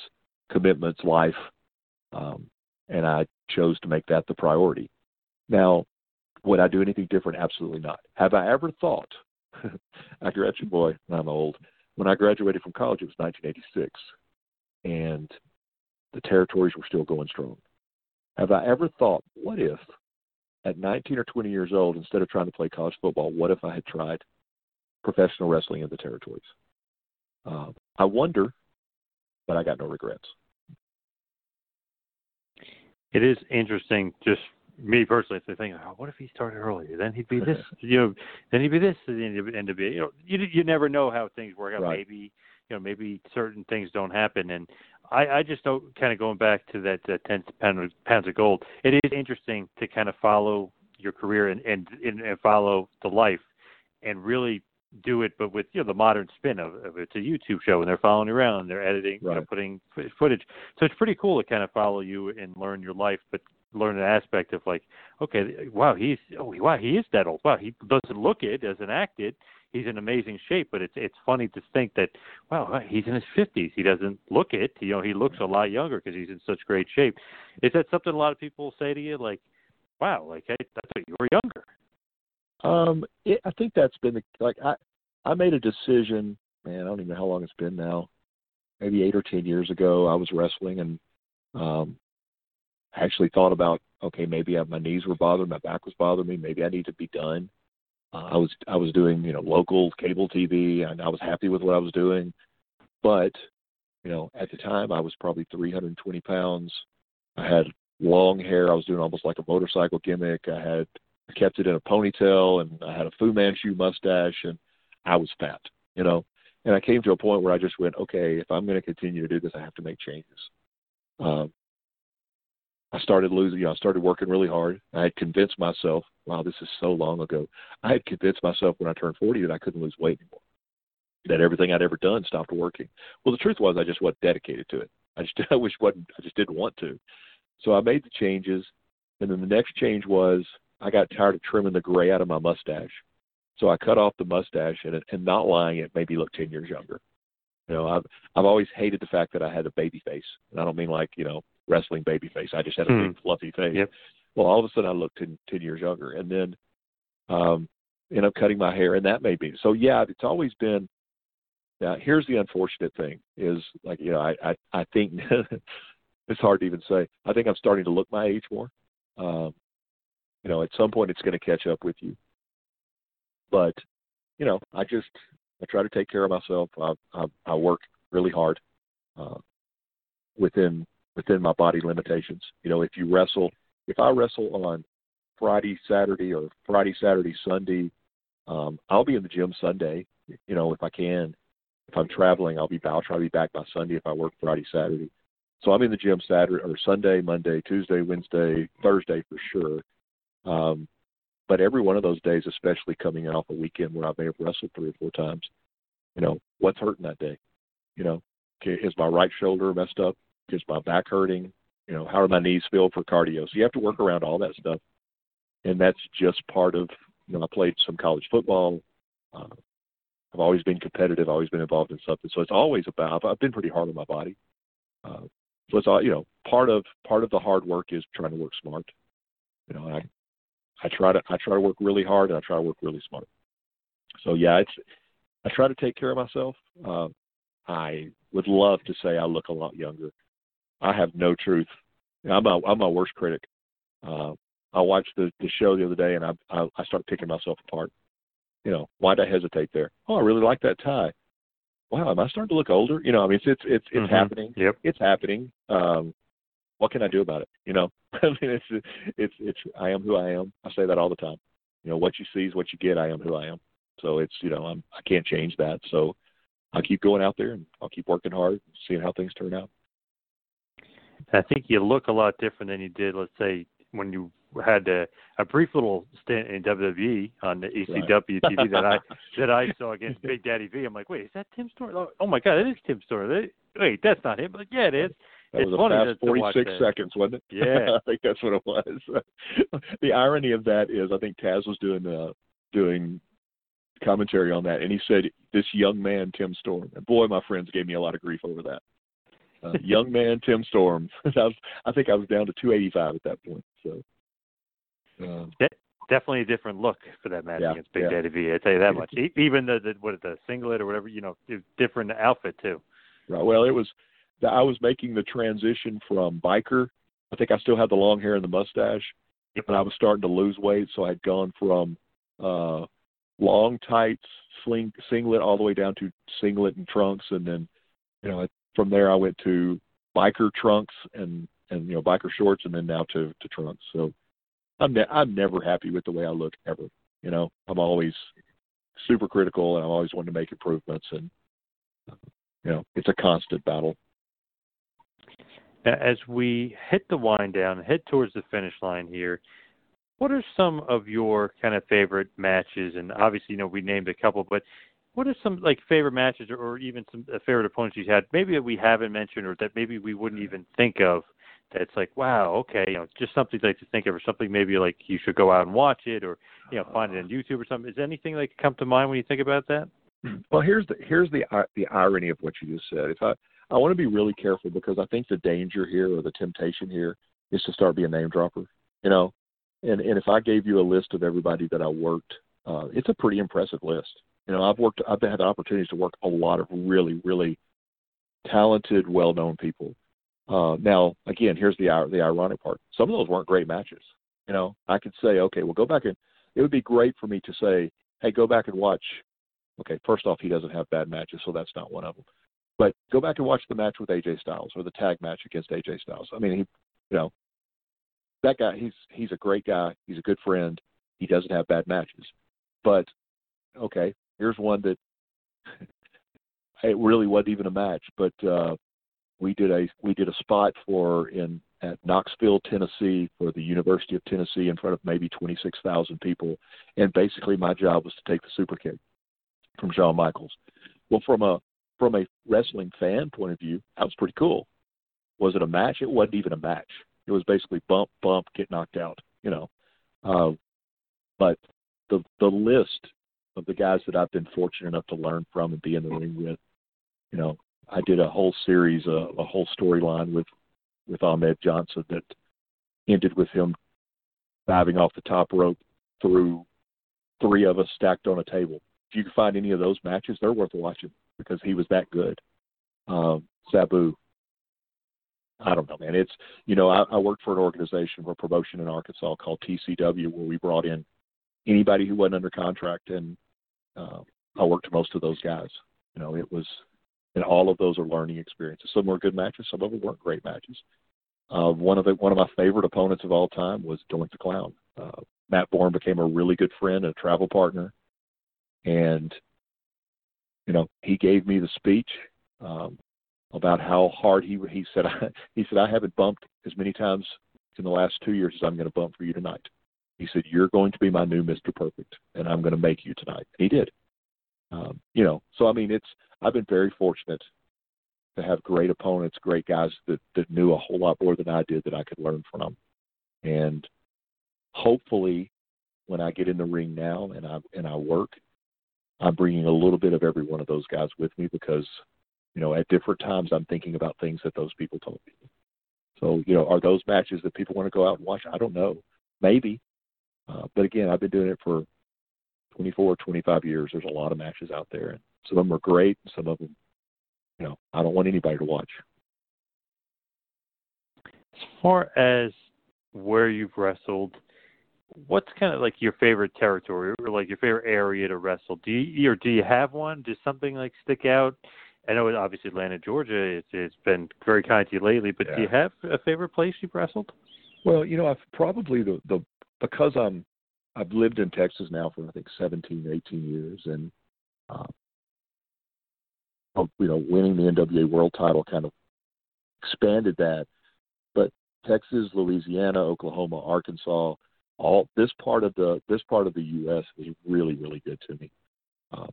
commitments, life, um, and I chose to make that the priority. Now, would I do anything different? Absolutely not. Have I ever thought? I graduated, boy, I'm old. When I graduated from college, it was 1986, and the territories were still going strong. Have I ever thought, what if at 19 or 20 years old, instead of trying to play college football, what if I had tried professional wrestling in the territories? Um, I wonder, but I got no regrets. It is interesting, just me personally, to think, oh, what if he started earlier? Then he'd be this, you know, then he'd be this, and he'd being, you know, you you never know how things work out. Right. Maybe, you know, maybe certain things don't happen, and I, I just don't kind of going back to that, that ten pounds pounds of gold. It is interesting to kind of follow your career and and and, and follow the life, and really do it, but with you know the modern spin of, of it's a YouTube show, and they're following you around, and they're editing, you know, putting footage. So it's pretty cool to kind of follow you and learn your life, but learn an aspect of like, okay, wow, he's oh wow, he is that old. Wow, he doesn't look it, doesn't act it. He's in amazing shape, but it's it's funny to think that wow, he's in his fifties. He doesn't look it. You know, he looks a lot younger because he's in such great shape. Is that something a lot of people say to you? Like, wow, like hey, that's what you were younger. Um, it, I think that's been the like I I made a decision. Man, I don't even know how long it's been now. Maybe eight or ten years ago, I was wrestling and um, actually thought about okay, maybe I, my knees were bothering, my back was bothering me. Maybe I need to be done. Uh, I was I was doing you know local cable TV and I was happy with what I was doing, but you know at the time I was probably 320 pounds. I had long hair. I was doing almost like a motorcycle gimmick. I had I kept it in a ponytail and I had a Fu Manchu mustache and I was fat, you know. And I came to a point where I just went, okay, if I'm going to continue to do this, I have to make changes. Um, I started losing. You know, I started working really hard. I had convinced myself. Wow, this is so long ago. I had convinced myself when I turned 40 that I couldn't lose weight anymore. That everything I'd ever done stopped working. Well, the truth was I just wasn't dedicated to it. I just I wish wasn't. I just didn't want to. So I made the changes, and then the next change was I got tired of trimming the gray out of my mustache. So I cut off the mustache, and and not lying, it made me look 10 years younger. You know, I've I've always hated the fact that I had a baby face, and I don't mean like you know wrestling baby face. I just had a Hmm. big fluffy face. Yep. Well, all of a sudden I looked 10, 10 years younger, and then um, ended up cutting my hair, and that made me. So yeah, it's always been. Now here's the unfortunate thing: is like you know I I, I think it's hard to even say. I think I'm starting to look my age more. Um, you know, at some point it's going to catch up with you. But you know, I just I try to take care of myself. I I, I work really hard uh, within within my body limitations. You know, if you wrestle, if I wrestle on Friday, Saturday, or Friday, Saturday, Sunday, um, I'll be in the gym Sunday. You know, if I can. If I'm traveling, I'll be I'll try to be back by Sunday if I work Friday, Saturday. So I'm in the gym Saturday or Sunday, Monday, Tuesday, Wednesday, Thursday for sure. Um, but every one of those days, especially coming off a weekend where I may have wrestled three or four times, you know, what's hurting that day? You know, is my right shoulder messed up? Is my back hurting? You know, how are my knees feel for cardio? So you have to work around all that stuff, and that's just part of. You know, I played some college football. Uh, I've always been competitive. Always been involved in something. So it's always about. I've been pretty hard on my body. Uh, so it's all you know. Part of part of the hard work is trying to work smart. You know, I I try to I try to work really hard and I try to work really smart. So yeah, it's I try to take care of myself. Uh, I would love to say I look a lot younger. I have no truth. I'm a, I'm my worst critic. Uh, I watched the the show the other day and I I, I start picking myself apart. You know, why'd I hesitate there? Oh, I really like that tie. Wow, am I starting to look older? You know, I mean, it's it's it's, it's Mhm. happening. Yep. It's happening. Um, what can I do about it? You know, I mean, it's it's it's I am who I am. I say that all the time. You know, what you see is what you get. I am who I am. So it's you know I'm I can't change that. So I'll keep going out there and I'll keep working hard, seeing how things turn out. I think you look a lot different than you did, let's say, when you had a, a brief little stint in WWE on the ECW TV that I that I saw against Big Daddy V. I'm like, wait, is that Tim Storm? Oh, oh my God, it is Tim Storm. Wait, that's not him. But yeah, it is. That it's was a funny fast to, to watch 46 seconds, wasn't it? Yeah. I think that's what it was. the irony of that is, I think Taz was doing uh, doing commentary on that, and he said, "This young man, Tim Storm." And boy, my friends gave me a lot of grief over that. Uh, young man, Tim Storm. I, was, I think I was down to 285 at that point. So. Uh, De- definitely a different look for that match Yeah, against Big yeah. Daddy V. I tell you that much. Even the, the what the singlet or whatever, you know, different outfit too. Right. Well, it was. I was making the transition from biker. I think I still had the long hair and the mustache, but I was starting to lose weight, so I'd gone from uh long tights, sling singlet, all the way down to singlet and trunks, and then you know from there I went to biker trunks and and you know biker shorts, and then now to to trunks. So I'm ne- I'm never happy with the way I look ever. You know, I'm always super critical, and I'm always wanting to make improvements, and you know, it's a constant battle. As we hit the wind down, head towards the finish line here, what are some of your kind of favorite matches? And obviously, you know, we named a couple, but what are some like favorite matches or, or even some uh, favorite opponents you've had? Maybe that we haven't mentioned or that maybe we wouldn't even think of. That's like, wow, okay, you know, just something like to think of, or something maybe like you should go out and watch it, or you know, find it on YouTube or something. Is anything like come to mind when you think about that? Well, here's the here's the the irony of what you just said. If I I want to be really careful because I think the danger here or the temptation here is to start being a name dropper. You know, and and if I gave you a list of everybody that I worked, uh, it's a pretty impressive list. You know, I've worked I've had opportunities to work a lot of really really talented, well known people. Uh, now, again, here's the the ironic part. Some of those weren't great matches. You know, I could say, okay, well, go back and it would be great for me to say, hey, go back and watch okay, first off, he doesn't have bad matches, so that's not one of them. But go back and watch the match with AJ Styles or the tag match against AJ Styles. I mean, he, you know, that guy, he's he's a great guy. He's a good friend. He doesn't have bad matches. But okay, here's one that it really wasn't even a match, but uh we did a we did a spot for in at Knoxville, Tennessee, for the University of Tennessee in front of maybe 26,000 people, and basically my job was to take the super kick from Shawn Michaels. Well, from a from a wrestling fan point of view, that was pretty cool. Was it a match? It wasn't even a match. It was basically bump, bump, get knocked out. You know, uh, but the the list of the guys that I've been fortunate enough to learn from and be in the ring with, you know, I did a whole series, a, a whole storyline with with Ahmed Johnson that ended with him diving off the top rope through three of us stacked on a table. If you can find any of those matches, they're worth watching because he was that good. Um, Sabu, I don't know, man. It's you know, I, I worked for an organization for promotion in Arkansas called TCW, where we brought in anybody who wasn't under contract, and uh, I worked most of those guys. You know, it was, and all of those are learning experiences. Some were good matches, some of them weren't great matches. Uh, one of the one of my favorite opponents of all time was Doink the Clown. Uh, Matt Borne became a really good friend and a travel partner, and you know he gave me the speech um, about how hard he he said I, he said I haven't bumped as many times in the last two years as I'm going to bump for you tonight. He said you're going to be my new Mr. Perfect, and I'm going to make you tonight. He did. Um, you know, so I mean, it's I've been very fortunate to have great opponents, great guys that that knew a whole lot more than I did that I could learn from. And hopefully, when I get in the ring now and I and I work, I'm bringing a little bit of every one of those guys with me because, you know, at different times I'm thinking about things that those people told me. So, you know, are those matches that people want to go out and watch? I don't know. Maybe. Uh, but again, I've been doing it for 24, 25 years. There's a lot of matches out there, and some of them are great. And some of them, you know, I don't want anybody to watch. As far as where you've wrestled, what's kind of like your favorite territory or like your favorite area to wrestle? Do you or do you have one? Does something like stick out? I know obviously Atlanta, Georgia, it's, it's been very kind to you lately, but Yeah. do you have a favorite place you've wrestled? Well, you know, I've probably the the because I'm I've lived in Texas now for I think 17, 18 years, and uh, you know, winning the NWA World Title kind of expanded that. But Texas, Louisiana, Oklahoma, Arkansas, all this part of the this part of the U.S. is really really good to me. Uh,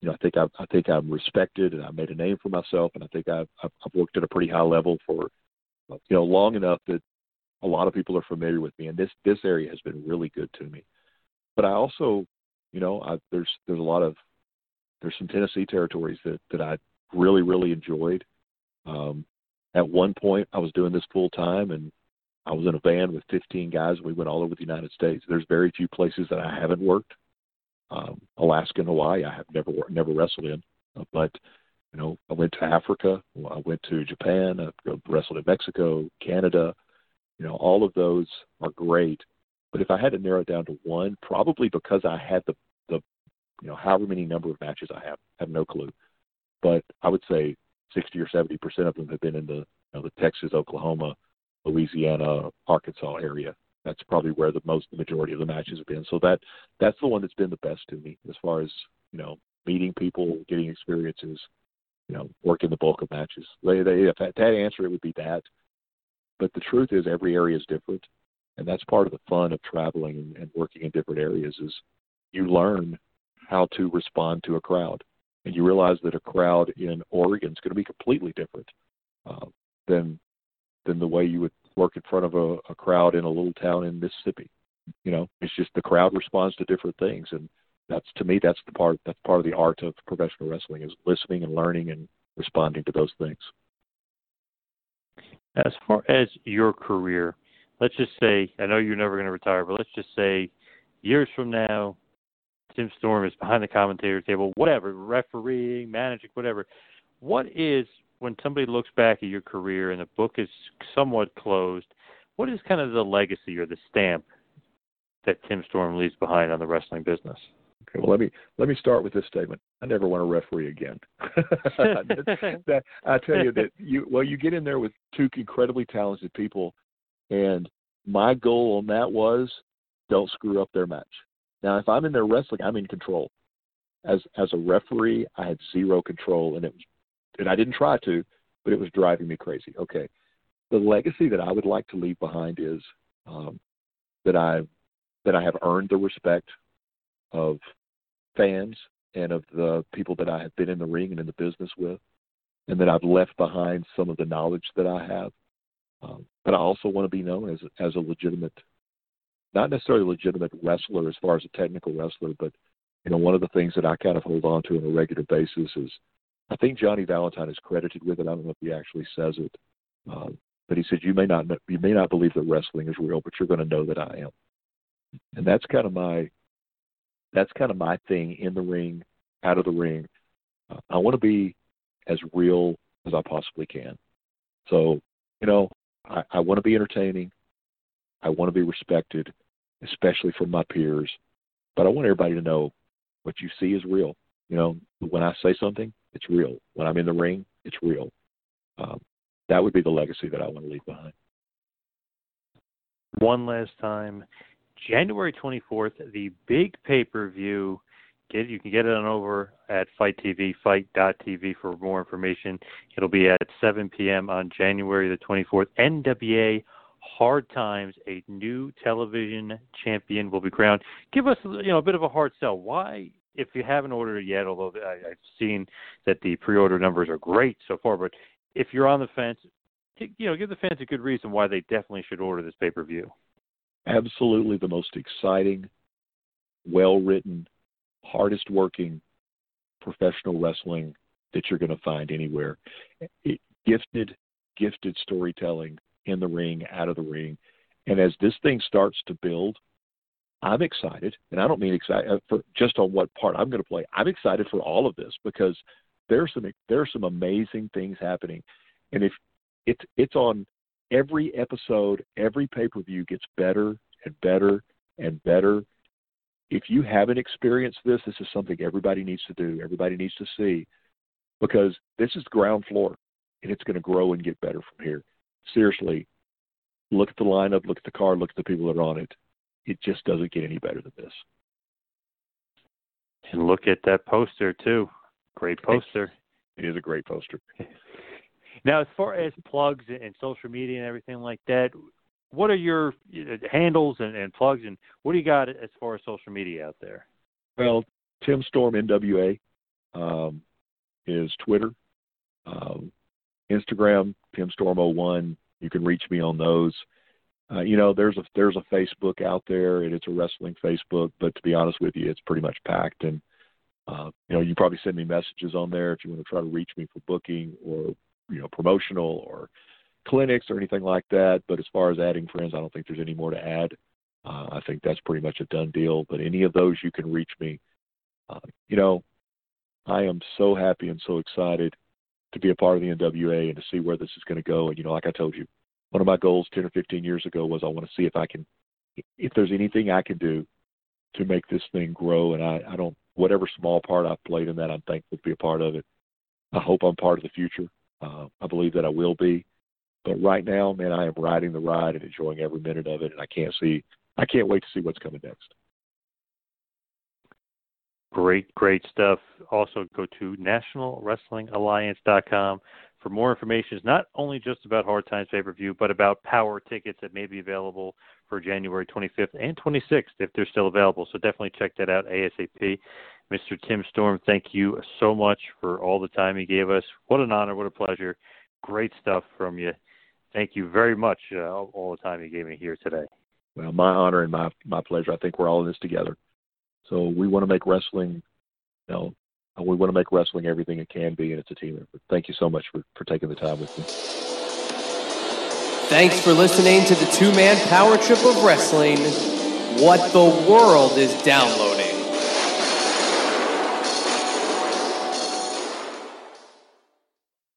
you know, I think I I think I'm respected and I made a name for myself, and I think I've I've worked at a pretty high level for you know long enough that a lot of people are familiar with me, and this this area has been really good to me. But I also, you know, I, there's there's a lot of there's some Tennessee territories that that I really really enjoyed. Um, at one point, I was doing this full time, and I was in a van with 15 guys. We went all over the United States. There's very few places that I haven't worked. Um, Alaska and Hawaii, I have never never wrestled in, uh, but you know, I went to Africa. I went to Japan. I wrestled in Mexico, Canada. You know, all of those are great. But if I had to narrow it down to one, probably because I had the the you know however many number of matches I have, have no clue. But I would say 60 or 70 percent of them have been in the you know, the Texas, Oklahoma, Louisiana, Arkansas area. That's probably where the most the majority of the matches have been. So that that's the one that's been the best to me as far as you know meeting people, getting experiences, you know, working the bulk of matches. They, they, if that answer, it would be that. But the truth is, every area is different, and that's part of the fun of traveling and, working in different areas. Is you learn how to respond to a crowd, and you realize that a crowd in Oregon is going to be completely different uh, than than the way you would work in front of a, a crowd in a little town in Mississippi. You know, it's just the crowd responds to different things, and that's to me that's the part that's part of the art of professional wrestling is listening and learning and responding to those things. As far as your career, let's just say, I know you're never going to retire, but let's just say years from now, Tim Storm is behind the commentator table, whatever, refereeing, managing, whatever. What is, when somebody looks back at your career and the book is somewhat closed, what is kind of the legacy or the stamp that Tim Storm leaves behind on the wrestling business? Okay, well let me let me start with this statement. I never want to referee again. that, I tell you that you well you get in there with two incredibly talented people, and my goal on that was don't screw up their match. Now if I'm in there wrestling, I'm in control. As as a referee, I had zero control, and it was and I didn't try to, but it was driving me crazy. Okay, the legacy that I would like to leave behind is um, that I that I have earned the respect of fans and of the people that I have been in the ring and in the business with, and that I've left behind some of the knowledge that I have. Um, but I also want to be known as as a legitimate, not necessarily legitimate wrestler as far as a technical wrestler, but you know one of the things that I kind of hold on to on a regular basis is I think Johnny Valentine is credited with it. I don't know if he actually says it, uh, but he said you may not know, you may not believe that wrestling is real, but you're going to know that I am, and that's kind of my that's kind of my thing in the ring, out of the ring. Uh, I want to be as real as I possibly can. So, you know, I, I want to be entertaining. I want to be respected, especially from my peers. But I want everybody to know what you see is real. You know, when I say something, it's real. When I'm in the ring, it's real. Um, that would be the legacy that I want to leave behind. One last time, January 24th, the big pay per view. Get you can get it on over at FITE TV, FITE.tv for more information. It'll be at 7 p.m. on January the 24th. NWA Hard Times, a new television champion will be crowned. Give us you know a bit of a hard sell. Why, if you haven't ordered it yet, although I, I've seen that the pre-order numbers are great so far, but if you're on the fence, you know, give the fans a good reason why they definitely should order this pay-per-view absolutely the most exciting, well written, hardest working professional wrestling that you're going to find anywhere. It, gifted, gifted storytelling in the ring, out of the ring. And as this thing starts to build, I'm excited, and I don't mean excited uh, for just on what part I'm going to play. I'm excited for all of this because there's some there's some amazing things happening, and if it's it's on every episode, every pay per view gets better and better and better. If you haven't experienced this, this is something everybody needs to do. Everybody needs to see because this is ground floor and it's going to grow and get better from here. Seriously, look at the lineup, look at the card, look at the people that are on it. It just doesn't get any better than this. And look at that poster too. Great poster. It is a great poster. Now, as far as plugs and social media and everything like that, what are your handles and, and plugs, and what do you got as far as social media out there? Well, Tim Storm NWA um, is Twitter, um, Instagram, Tim Storm 01. You can reach me on those. Uh, you know, there's a there's a Facebook out there, and it's a wrestling Facebook. But to be honest with you, it's pretty much packed. And uh, you know, you probably send me messages on there if you want to try to reach me for booking or you know promotional or clinics or anything like that. But as far as adding friends, I don't think there's any more to add. Uh, I think that's pretty much a done deal. But any of those, you can reach me. Uh, you know, I am so happy and so excited to be a part of the NWA and to see where this is going to go. And you know, like I told you, one of my goals 10 or 15 years ago was I want to see if I can, if there's anything I can do to make this thing grow. And I, I don't, whatever small part I've played in that, I'm thankful to be a part of it. I hope I'm part of the future. Uh, I believe that I will be. But right now, man, I am riding the ride and enjoying every minute of it, and I can't see, I can't wait to see what's coming next. Great, great stuff. Also, go to nationalwrestlingalliance.com for more information. It's not only just about Hard Times pay per view, but about power tickets that may be available for January 25th and 26th if they're still available. So definitely check that out ASAP. Mr. Tim Storm, thank you so much for all the time you gave us. What an honor, what a pleasure. Great stuff from you. Thank you very much uh, all the time you gave me here today. Well, my honor and my my pleasure. I think we're all in this together. So we want to make wrestling, you know, we want to make wrestling everything it can be, and it's a team effort. Thank you so much for, for taking the time with me. Thanks for listening to the two man power trip of wrestling. What the world is downloading.